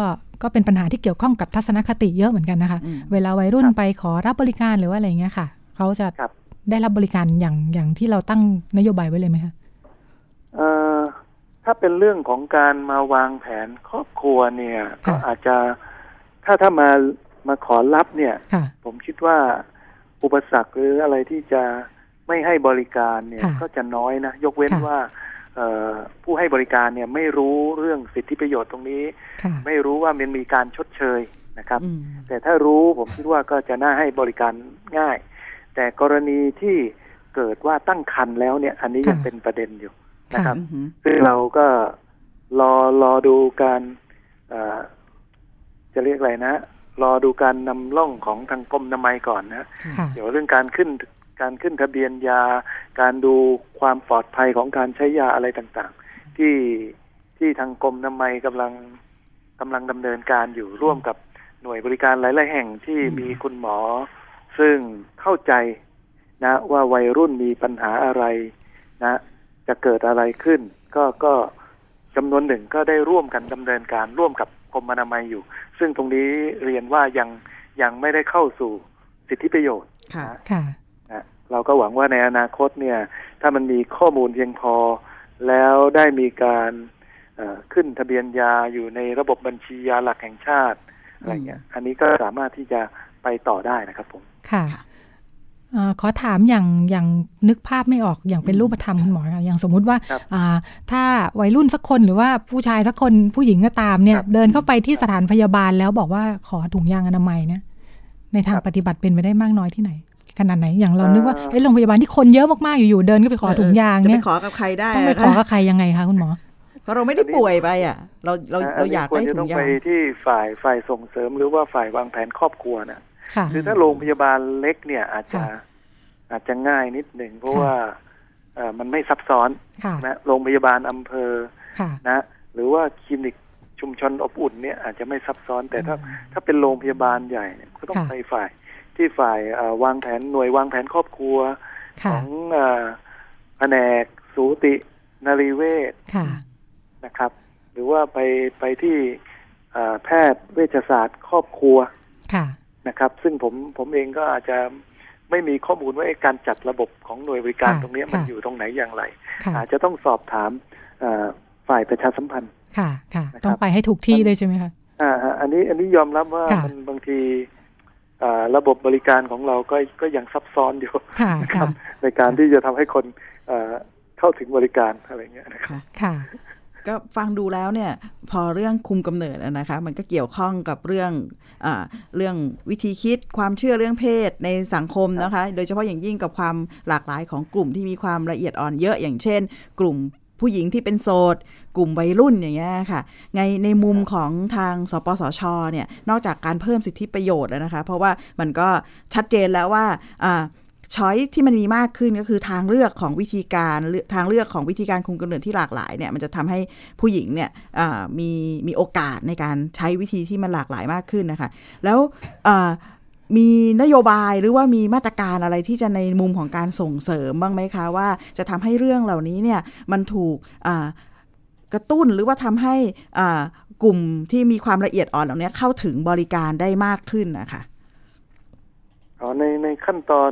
S2: ก็เป็นปัญหาที่เกี่ยวข้องกับทัศนคติเยอะเหมือนกันนะคะ เวลาวัยรุ่นไปขอรับบริการหรือว่าอะไรเงี้ยค่ะเขาจะได้รับบริการอย่างอย่างที่เราตั้งนโยบายไว้เลยไหมคะ
S12: เอ่อถ้าเป็นเรื่องของการมาวางแผนครอบครัวเนี่ย ก็อาจจะถ้าถ้ามามาขอรับเนี่ย ผมคิดว่า อุปสรรคหรืออะไรที่จะไม่ให้บริการเนี่ยก็จะน้อยนะ ยกเว้นว่าผู้ให้บริการเนี่ยไม่รู้เรื่องสิทธิประโยชน์ตรงนี้ ไม่รู้ว่ามันมีการชดเชยนะครับ แต่ถ้ารู้ผมคิดว่าก็จะน่าให้บริการง่าย แต่กรณีที่เกิดว่าตั้งคันแล้วเนี่ย อันนี้ยังเป็นประเด็นอยู่นะครับซึ่งเราก็รอรอดูการจะเรียกอะไรนะ รอดูการนำล่องของทางกรมนามัยก่อนนะเดี๋ยวเรื่องการขึ้นการขึ้นทะเบียนยา การดูความปลอดภัยของการใช้ยาอะไรต่างๆ ที่ที่ทางกรมนามัยกำลังกำลังดำเนินการอยู่ร่วมกับหน่วยบริการหลายๆแห่งที่มีคุณหมอ ซึ่งเข้าใจนะว่าวัยรุ่นมีปัญหาอะไรนะ จะเกิดอะไรขึ้น ก็ก็จำนวนหนึ่งก็ได้ร่วมกันดำเนินการร่วมกับ กรมอนามัยอยู่ ซึ่งตรงนี้เรียนว่ายังยังไม่ได้เข้าสู่สิทธิประโยชน์
S3: ค่ะ
S2: ค่ะ
S12: นะเราก็หวังว่าในอนาคตเนี่ย ถ้ามันมีข้อมูลเพียงพอ แล้วได้มีการขึ้นทะเบียนยาอยู่ในระบบบัญชียาหลักแห่งชาติอะไรเงี้ย อันนี้ก็สามารถที่จะไปต่อได้นะครับผม
S2: ค่ะอ ขอถามอย่างอย่างนึกภาพไม่ออกอย่างเป็นรูปธรรมคุณหมอค่ะอย่างสมมุติว่าถ้าวัยรุ่นสักคนหรือว่าผู้ชายสักคนผู้หญิงก็ตามเนี่ย เดินเข้าไปที่สถานพยาบาลแล้วบอกว่าขอถุงยางอนามัยเนี่ยในทางปฏิบัติเป็นไปได้มากน้อยที่ไหนขนาดไหนอย่างเรานึกว่าไอ้โรงพยาบาลที่คนเยอะมากๆอยู่ๆเดินก็ไปขอถุงยางเนี่ย
S3: จะไปขอกับใครได้
S2: ต้องไปขอกับใครยังไงคะคุณหมอ
S3: เพราะเราไม่ได้ป่วยไปอะ เราเราเราอยากได้ถุ
S12: งยางไปที่ฝ่ายฝ่ายส่งเสริมหรือว่าฝ่ายวางแผนครอบครัวนะ คือถ้าโรงพยาบาลเล็กเนี่ยอาจจะอาจจะง่ายนิดหนึ่งเพราะว่าเอมันไม่ซับซ้อนนะโรงพยาบาลอำเภอนะ หรือว่าคลินิกชุมชนอบอุ่นเนี่ยอาจจะไม่ซับซ้อนแต่ถ้าถ้าเป็นโรงพยาบาลใหญ่เนี่ยก็ต้องไปฝ่ายที่ฝ่ายวางแผนหน่วยวางแผนครอบครัว ของแผนกสูตินารีเวชนะครับ หรือว่าไปไปที่แพทย์เวชศาสตร์ครอบครัว นะครับ ซึ่งผมผมเองก็อาจจะไม่มีข้อมูลว่าการจัดระบบของหน่วยบริการตรงนี้มันอยู่ตรงไหนอย่างไร อาจจะต้องสอบถามฝ่ายประชาสัมพันธ์
S2: ค่ะค่ะ ต้องไปให้ถูกที่เลยใช่ไหมคะ
S12: อ่าอันนี้อันนี้ยอมรับว่ามันบางทีระบบบริการของเราก็ก็ยังซับซ้อนอยู่นะครับในการที่จะทำให้คนเข้าถึงบริการอะไรเงี้ยนะครับ
S3: ค่ะ ก็ฟังดูแล้วเนี่ยพอเรื่องคุมกำเนิดนะคะมันก็เกี่ยวข้องกับเรื่องอเรื่องวิธีคิดความเชื่อเรื่องเพศในสังคมนะคะ โดยเฉพาะอย่างยิ่งกับความหลากหลายของกลุ่มที่มีความละเอียดอ่อนเยอะอย่างเช่น กลุ่มผู้หญิงที่เป็นโสดกลุ่มวัยรุ่นอย่างเงี้ยค่ะในในมุมของทางสปสชเนี่ยนอกจากการเพิ่มสิทธิประโยชน์แล้วนะคะ เพราะว่ามันก็ชัดเจนแล้วว่า ช้อยที่มันมีมากขึ้นก็คือทางเลือกของวิธีการทางเลือกของวิธีการคุมกำเนิดที่หลากหลายเนี่ยมันจะทำให้ผู้หญิงเนี่ยมีมีโอกาสในการใช้วิธีที่มันหลากหลายมากขึ้นนะคะแล้วมีนโยบายหรือว่ามีมาตรการอะไรที่จะในมุมของการส่งเสริมบ้างไหมคะ ว่าจะทำให้เรื่องเหล่านี้เนี่ยมันถูกกระตุ้นหรือว่าทำให้กลุ่มที่มีความละเอียดอ่อนเหล่านี้เข้าถึงบริการได้มากขึ้นนะคะ
S12: อ๋อในในขั้นตอน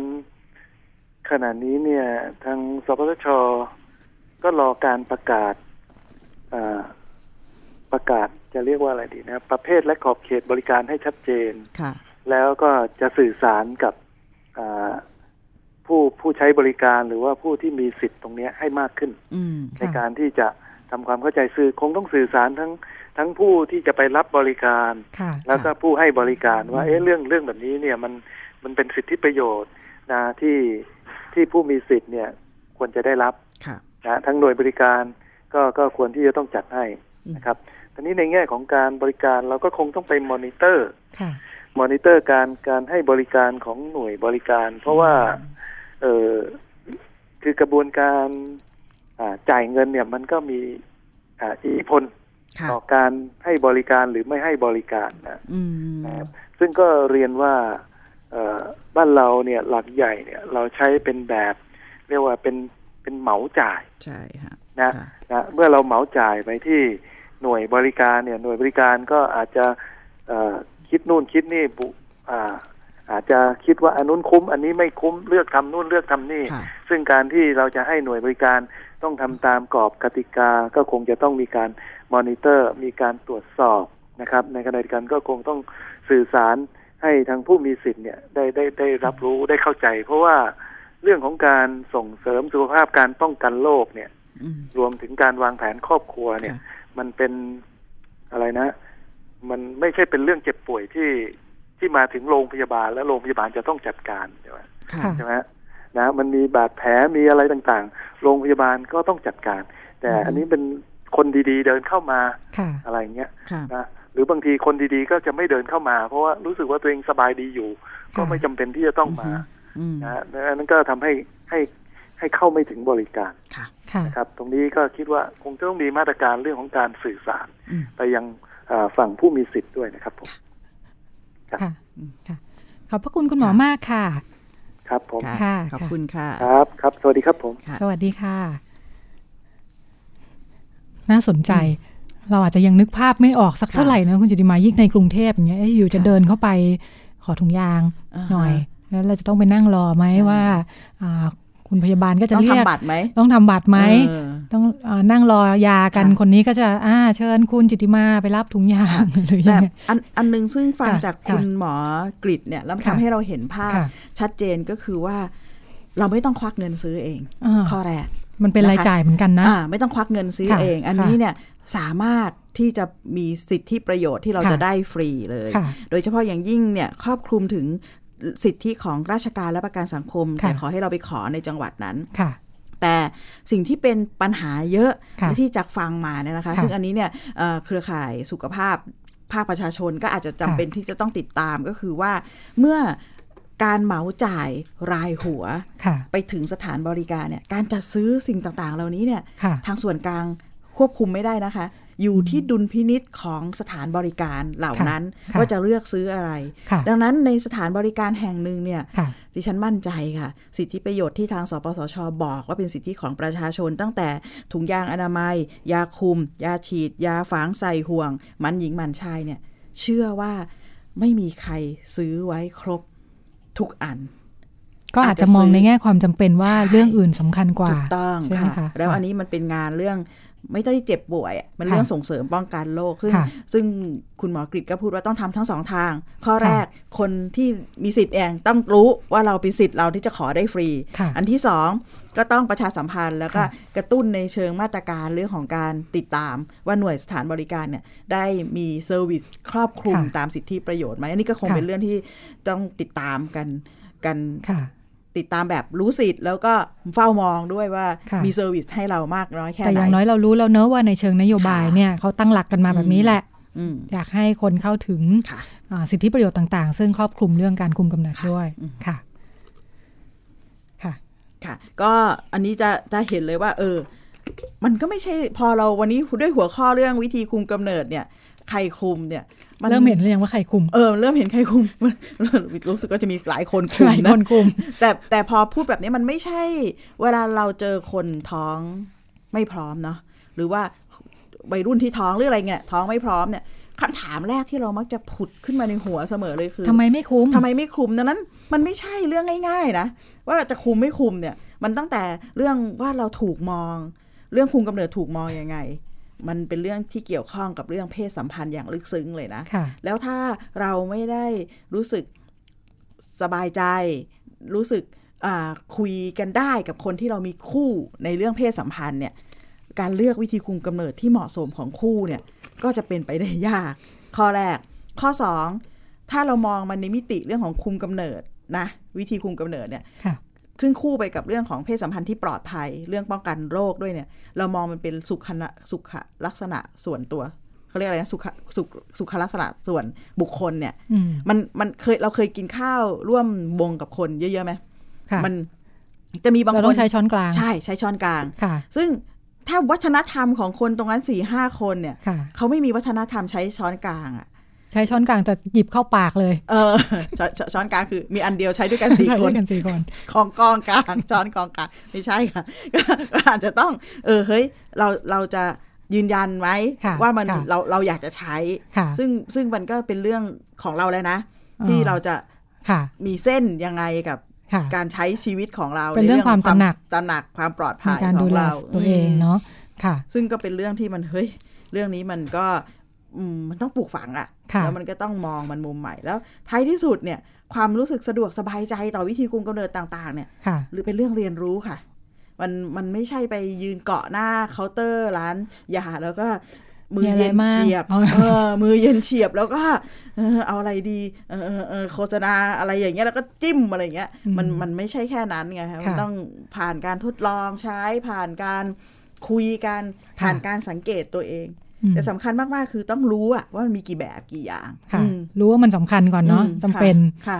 S12: ขณะนี้เนี่ยทางสปสชก็รอการประกาศประกาศจะเรียกว่าอะไรดีนะประเภทและขอบเขตบริการให้ชัดเจนแล้วก็จะสื่อสารกับผู้ผู้ใช้บริการหรือว่าผู้ที่มีสิทธิ์ตรงนี้ให้มากขึ้นในการที่จะทำความเข้าใจสื่อคงต้องสื่อสารทั้งทั้งผู้ที่จะไปรับบริการ แล้วก็ผู้ให้บริการว่าเอ๊ะเรื่องเรื่องแบบนี้เนี่ยมันมันเป็นสิทธิประโยชน์นะที่ ที่ผู้มีสิทธิ์เนี่ยควรจะได้รับนะทั้งหน่วยบริการก็ก็ควรที่จะต้องจัดให้นะครับทีนี้ในแง่ของการบริการเราก็คงต้องไป monitor monitor การการให้บริการของหน่วยบริการ เพราะว่า เออคือกระบวนการจ่ายเงินเนี่ยมันก็มีอิทธิพลต่อการให้บริการหรือไม่ให้บริการนะนะครับซึ่งก็เรียนว่า บ้านเราเนี่ยหลักใหญ่เนี่ยเราใช้เป็นแบบ เรียกว่าเป็นเป็นเหมาจ่าย
S3: ใช่ฮะ
S12: นะนะเมื่อเราเหมาจ่ายไปที่หน่วยบริการเนี่ยหน่วยบริการก็อาจจะคิดนู่นคิดนี่บุอาอาจจะคิดว่าอันนู้นคุ้ม อันนี้ไม่คุ้มเลือกทำนู่นเลือกทำนี่ ซึ่งการที่เราจะให้หน่วยบริการต้องทำตามกรอบกติกา ก็คงจะต้องมีการมอนิเตอร์ มีการตรวจสอบนะครับ ในขณะเดียวกันก็คงต้องสื่อสาร ให้ทางผู้มีสิทธิ์เนี่ยได้ได้ได้รับรู้ได้เข้าใจ เพราะว่าเรื่องของการส่งเสริมสุขภาพการป้องกันโรคเนี่ยรวมถึงการวางแผนครอบครัวเนี่ย มันเป็นอะไรนะ มันไม่ใช่เป็นเรื่องเจ็บป่วยที่ที่มาถึงโรงพยาบาล แล้วโรงพยาบาลจะต้องจัดการใช่ไหมใช่ไหมนะ มันมีบาดแผลมีอะไรต่างๆ โรงพยาบาลก็ต้องจัดการ แต่อันนี้เป็นคนดีๆเดินเข้ามาอะไรเงี้ยนะ รือบางทีคนดีๆก็จะไม่เดินเข้ามา เพราะว่ารู้สึกว่าตัวเองสบายดีอยู่ ก็ไม่จำเป็นที่จะต้องมานะนั่นก็ทำให้ให้ให้เข้าไม่ถึงบริการนะครับ ตรงนี้ก็คิดว่าคงจะต้องมีมาตรการเรื่องของการสื่อสารไปยังฝั่งผู้มีสิทธิ์ด้วยนะครับผม
S2: ค่ะขอบพระคุณคุณหมอมากค่ะ
S12: ครับผม
S2: ค่ะ
S3: ขอบคุณค่ะ
S12: ครับ ครับ สวัสดีครับผม
S2: สวัสดีค่ะ น่าสนใจ เราอาจจะยังนึกภาพไม่ออกสักเท่าไหร่นะคุณจิติมายิ่งในกรุงเทพอย่างเงี้ยอยู่จะเดินเข้าไปขอถุงยางหน่อย แล้วเราจะต้องไปนั่งรอไหมว่าคุณพยาบาลก็จะเรียก
S3: ต้องทำบัตรไหม
S2: ต้องทำบัตรไหมต้องนั่งรอยากันคนนี้ก็จะอ่าเชิญคุณจิติมาไปรับถุงยางหรือยังไง
S3: อันอันนึงซึ่งฟังจากคุณหมอกริดเนี่ยแล้วทำให้เราเห็นภาพชัดเจนก็คือว่า เราไม่ต้องควักเงินซื้อเองข้อแรก
S2: มันเป็นรายจ่ายเหมือนกันนะ
S3: ไม่ต้องควักเงินซื้อเอง อันนี้เนี่ย สามารถที่จะมีสิทธิประโยชน์ที่เราจะได้ฟรีเลย โดยเฉพาะอย่างยิ่งเนี่ยครอบคลุมถึงสิทธิของราชการและประกันสังคม แต่ขอให้เราไปขอในจังหวัดนั้นแต่สิ่งที่เป็นปัญหาเยอะที่จากฟังมาเนี่ยนะคะ ซึ่งอันนี้เนี่ยเครือข่ายสุขภาพภาคประชาชนก็อาจจะจำเป็นที่จะต้องติดตามก็คือว่าเมื่อการเหมาจ่ายรายหัว ไปถึงสถานบริการเนี่ยการจัดซื้อสิ่งต่างๆ เหล่านี้เนี่ยทางส่วนกลาง ควบคุมไม่ได้นะคะ อยู่ที่ดุลพินิษของสถานบริการเหล่านั้นว่าจะเลือกซื้ออะไร ดังนั้นในสถานบริการแห่งหนึ่งเนี่ยดิฉันมั่นใจค่ะ สิทธิประโยชน์ที่ทางสปสชบอกว่าเป็นสิทธิของประชาชน ตั้งแต่ถุงยางอนามัย ยาคุม ยาฉีด ยาฝังใส่ห่วง มันหญิงมันชายเนี่ยเชื่อว่าไม่มีใครซื้อไว้ครบทุกอัน
S2: ก็อาจจะมองในแง่ความจำเป็นว่าเรื่องอื่นสำคัญกว่าถู
S3: กต้องค่ะ แล้วอันนี้มันเป็นงานเรื่อง ไม่ได้เจ็บป่วย มันเรื่องส่งเสริมป้องกันโรคซึ่งซึ่งคุณหมอกริดก็พูดว่าต้องทำทั้งสองทาง ข้อแรกคนที่มีสิทธิ์เองต้องรู้ว่าเราเป็นสิทธิ์เราที่จะขอได้ฟรี อันที่สองก็ต้องประชาสัมพันธ์แล้วก็กระตุ้นในเชิงมาตรการเรื่องของการติดตาม ว่าหน่วยสถานบริการเนี่ยได้มีเซอร์วิสครอบคลุมตามสิทธิประโยชน์ไหมอันนี้ก็คงเป็นเรื่องที่ต้องติดตามกันกัน ติดตามแบบรู้สิทธิ์แล้วก็เฝ้ามองด้วยว่ามี service ให้เรามากน้อยแค่ไหนแต่
S2: อย่างน้อยเรารู้แล้วเนอะว่าในเชิงนโยบายเนี่ยเขาตั้งหลักกันมาแบบนี้แหละอยากให้คนเข้าถึงสิทธิประโยชน์ต่าง ๆ ซึ่งครอบคลุมเรื่องการคุมกำเนิดด้วยค่ะ
S3: ค่ะค่ะ ก็อันนี้จะจะเห็นเลยว่า เออ มันก็ไม่ใช่พอเราวันนี้ด้วยหัวข้อเรื่องวิธีคุมกำเนิดเนี่ย ใครคุมเนี่ย
S2: เริ่มเห็นหรือยังว่าใครคุม
S3: เออเริ่มเห็นใครคุมรู้สึกว่าจะมีหลายคนคุม
S2: นะคนคุม
S3: แต่แต่พอพูดแบบนี้มันไม่ใช่ เวลาเราเจอคนท้องไม่พร้อมเนาะหรือว่าวัยรุ่นที่ท้องหรืออะไรเงี้ยท้องไม่พร้อมเนี่ยคำถามแรกที่เรามักจะผุดขึ้นมาในหัวเสมอเลยคือ
S2: ทำไมไม่คุม
S3: ทำไมไม่คุมดังนั้น มันไม่ใช่เรื่องง่าย ๆ นะ ว่าจะคุมไม่คุมเนี่ย มันตั้งแต่เรื่องว่าเราถูกมอง เรื่องคุมกำเนิดถูกมองยังไง มันเป็นเรื่องที่เกี่ยวข้องกับเรื่องเพศสัมพันธ์อย่างลึกซึ้งเลยนะะแล้วถ้าเราไม่ได้รู้สึกสบายใจ รู้สึกคุยกันได้กับคนที่เรามีคู่ในเรื่องเพศสัมพันธ์เนี่ย การเลือกวิธีคุมกำเนิดที่เหมาะสมของคู่เนี่ย ก็จะเป็นไปได้ยาก ข้อแรก ข้อสองถ้าเรามองมันในมิติเรื่องของคุมกำเนิดนะ วิธีคุมกำเนิดเนี่ย ซึ่งคู่ไปกับเรื่องของเพศสัมพันธ์ที่ปลอดภัย เรื่องป้องกันโรคด้วยเนี่ย เรามองมันเป็นสุขะสุขลักษณะส่วนตัวเขาเรียกอะไรนะสุขสุขสุขลักษณะส่วนบุคคลเนี่ยมันมันเคยเราเคยกินข้าวร่วมวงกับคนเยอะๆไหมมันจะมีบางคน
S2: ใช้ช้อนกลาง
S3: ใช่ใช้ช้อนกลางซึ่งถ้าวัฒนธรรมของคนตรงนั้นสี่ห้าคนเนี่ยเขาไม่มีวัฒนธรรมใช้ช้อนกลางอะ
S2: ใช้ช้อนกลางแต่หยิบเข้าปากเลย
S3: เออชช้อนกลางคือมีอันเดียวใช้ด้วยกันสี่คน
S2: กันสี่คน
S3: ของกองกลางช้อนกองกลางไม่ใช่ค่ะก็อาจจะต้อง เออเฮ้ยเราเราจะยืนยันไหมว่ามันเราเราอยากจะใช้ ซึ่งซึ่งมันก็เป็นเรื่องของเราแล้วนะ ที่เราจะมีเส้นยังไงกับการใช้ชีวิตของเรา
S2: เป็นเรื่องความตระหนัก
S3: ตระหนักความปลอดภัยของเรา
S2: ตัวเองเนาะค่ะ
S3: ซึ่งก็เป็นเรื่องที่มันเฮ้ย เรื่องนี้มันก็ มันต้องปลูกฝังอะ่ะแล้วมันก็ต้องมองมันมุมใหม่แล้วท้ายที่สุดเนี่ยความรู้สึกสะดวกสบายใจต่อวิธีคุมกำเนิดต่างๆ เนี่ยหรือเป็นเรื่องเรียนรู้ค่ะ มันมันไม่ใช่ไปยืนเกาะหน้าเคาน์เตอร์ร้านยาแล้วก็มือเย็นเฉียบ เออ มือเย็นเฉียบแล้วก็เออเอาอะไรดี เออเออโฆษณาอะไรอย่างเงี้ยแล้วก็จิ้มอะไรเงี้ย มันมันไม่ใช่แค่นั้นไงมันต้องผ่านการทดลองใช้ผ่านการคุยกันผ่านการสังเกตตัวเอง แต่สำคัญมากๆ คือต้องรู้อะว่ามันมีกี่แบบกี่อย่าง
S2: รู้ว่ามันสำคัญก่อนเนาะจำเป็น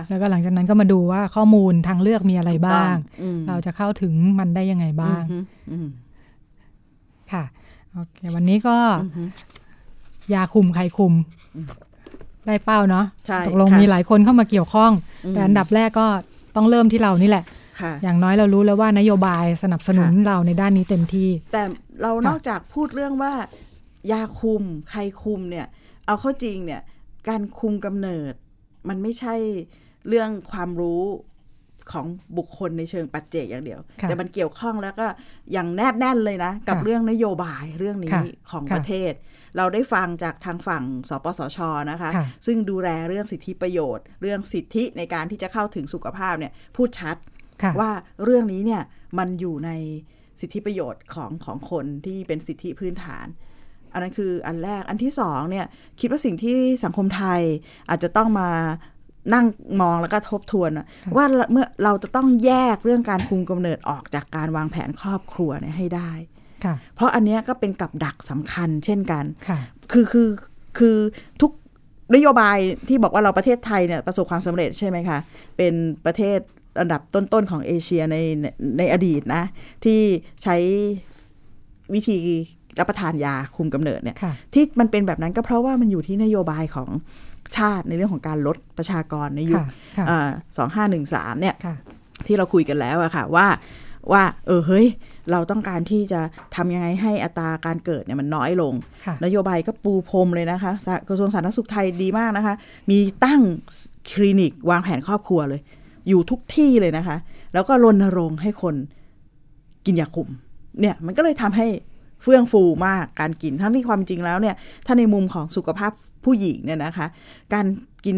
S2: แล้วก็หลังจากนั้นก็มาดูว่าข้อมูลทางเลือกมีอะไรบ้าง เราจะเข้าถึงมันได้ยังไงบ้างค่ะโอเควันนี้ก็ยาคุมใครคุม ได้เป้าเนาะตกลงมีหลายคนเข้ามาเกี่ยวข้อง แต่อันดับแรกก็ต้องเริ่มที่เรานี่แหละอย่างน้อยเรารู้แล้วว่านโยบายสนับสนุนเราในด้านนี้เต็มที่
S3: แต่เรานอกจากพูดเรื่องว่า ยาคุมใครคุมเนี่ย เอาเข้าจริงเนี่ยการคุมกำเนิด มันไม่ใช่เรื่องความรู้ของบุคคลในเชิงปัจเจกอย่างเดียว แต่มันเกี่ยวข้องแล้วก็อย่างแนบแน่นเลยนะ กับเรื่องนโยบายเรื่องนี้ของประเทศ เราได้ฟังจากทางฝั่งสปสชนะคะ ซึ่งดูแลเรื่องสิทธิประโยชน์ เรื่องสิทธิในการที่จะเข้าถึงสุขภาพเนี่ยพูดชัดว่าเรื่องนี้เนี่ยมันอยู่ในสิทธิประโยชน์ของของคนที่เป็นสิทธิพื้นฐาน อันนั้นคืออันแรกอันที่สองเนี่ยคิดว่าสิ่งที่สังคมไทยอาจจะต้องมานั่งมองแล้วก็ทบทวนว่าเมื่อเราจะต้องแยกเรื่องการคุมกำเนิดออกจากการวางแผนครอบครัวเนี่ยให้ได้เพราะอันนี้ก็เป็นกับดักสำคัญเช่นกันคือคือคือทุกนโยบายที่บอกว่าเราประเทศไทยเนี่ยประสบความสำเร็จใช่ไหมคะ เป็นประเทศอันดับต้นๆของเอเชียในในอดีตนะ ที่ใช้วิธี รับประทานยาคุมกำเนิดเนี่ยที่มันเป็นแบบนั้นก็เพราะว่ามันอยู่ที่นโยบายของชาติในเรื่องของการลดประชากรในยุคสองห้าหนึ่งสามเนี่ยที่เราคุยกันแล้วอะค่ะว่าว่า เออเฮ้ย เราต้องการที่จะทำยังไงให้อัตราการเกิดเนี่ยมันน้อยลง นโยบายก็ปูพรมเลยนะคะกระทรวงสาธารณสุขไทยดีมากนะคะ มีตั้งคลินิกวางแผนครอบครัวเลย อยู่ทุกที่เลยนะคะ แล้วก็รณรงค์ให้คนกินยาคุม เนี่ยมันก็เลยทำให้ เฟื่องฟูมากการกินทั้งที่ความจริงแล้วเนี่ยถ้าในมุมของสุขภาพผู้หญิงเนี่ยนะคะ การกิน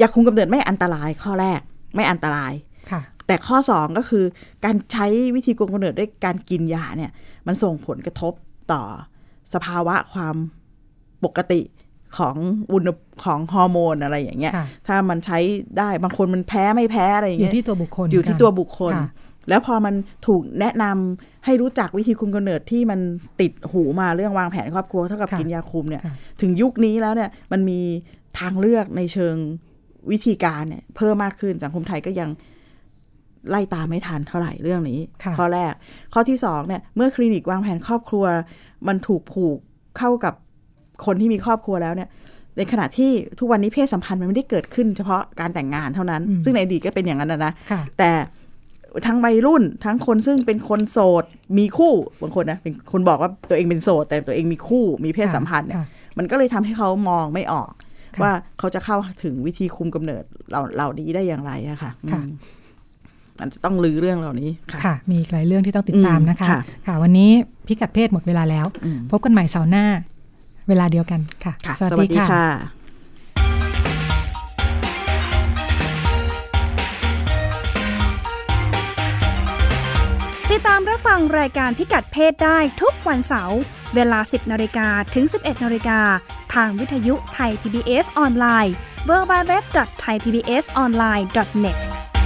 S3: ยาคุมกำเนิดไม่อันตรายข้อแรกไม่อันตราย
S2: ค่ะ
S3: แต่ข้อ 2 ก็คือการใช้วิธีคุมกำเนิดด้วยการกินยาเนี่ยมันส่งผลกระทบต่อสภาวะความปกติของอุณของฮอร์โมนอะไรอย่างเงี้ย ถ้ามันใช้ได้บางคนมันแพ้ไม่แพ้อะไรอย่างเงี้
S2: ยอยู่ที่ตัวบุคคล
S3: อยู่ที่ตัวบุคคล แล้วพอมันถูกแนะนำให้รู้จักวิธีคุมกำเนิดที่มันติดหูมาเรื่องวางแผนครอบครัวเท่ากับกินยาคุมเนี่ย ถึงยุคนี้แล้วเนี่ยมันมีทางเลือกในเชิงวิธีการเนี่ยเพิ่มมากขึ้นสังคมไทยก็ยังไล่ตามไม่ทันเท่าไหร่เรื่องนี้ ข้อแรก ข้อที่สองเนี่ยเมื่อคลินิกวางแผนครอบครัว มันถูกผูกเข้ากับคนที่มีครอบครัวแล้วเนี่ย ในขณะที่ทุกวันนี้เพศสัมพันธ์มันไม่ได้เกิดขึ้นเฉพาะการแต่งงานเท่านั้น ซึ่งในอดีตก็เป็นอย่างนั้นนะ แต่ ทั้งวัยรุ่น ทั้งคนซึ่งเป็นคนโสด มีคู่บางคนนะเป็นคนบอกว่าตัวเองเป็นโสด แต่ตัวเองมีคู่มีเพศสัมพันธ์เนี่ยมันก็เลยทำให้เขามองไม่ออก ว่าเขาจะเข้าถึงวิธีคุมกำเนิดเราเหล่านี้ได้อย่างไรอะค่ะมันจะต้องลือเรื่องเหล่านี้
S2: ค่ะ มีหลายเรื่องที่ต้องติดตามนะคะ ค่ะ วันนี้พิกัดเพศหมดเวลาแล้ว พบกันใหม่เสาร์หน้า เวลาเดียวกันค่ะ
S3: สวัสดีค่ะ
S1: ดตามรับฟังรายการพิกัดเพศได้ทุกวันเสาร์เวลา 10นาฬิกาถึง 11นาฬิกาทางวิทยุไทย PBS ออนไลน์ www.thaipbsonline.net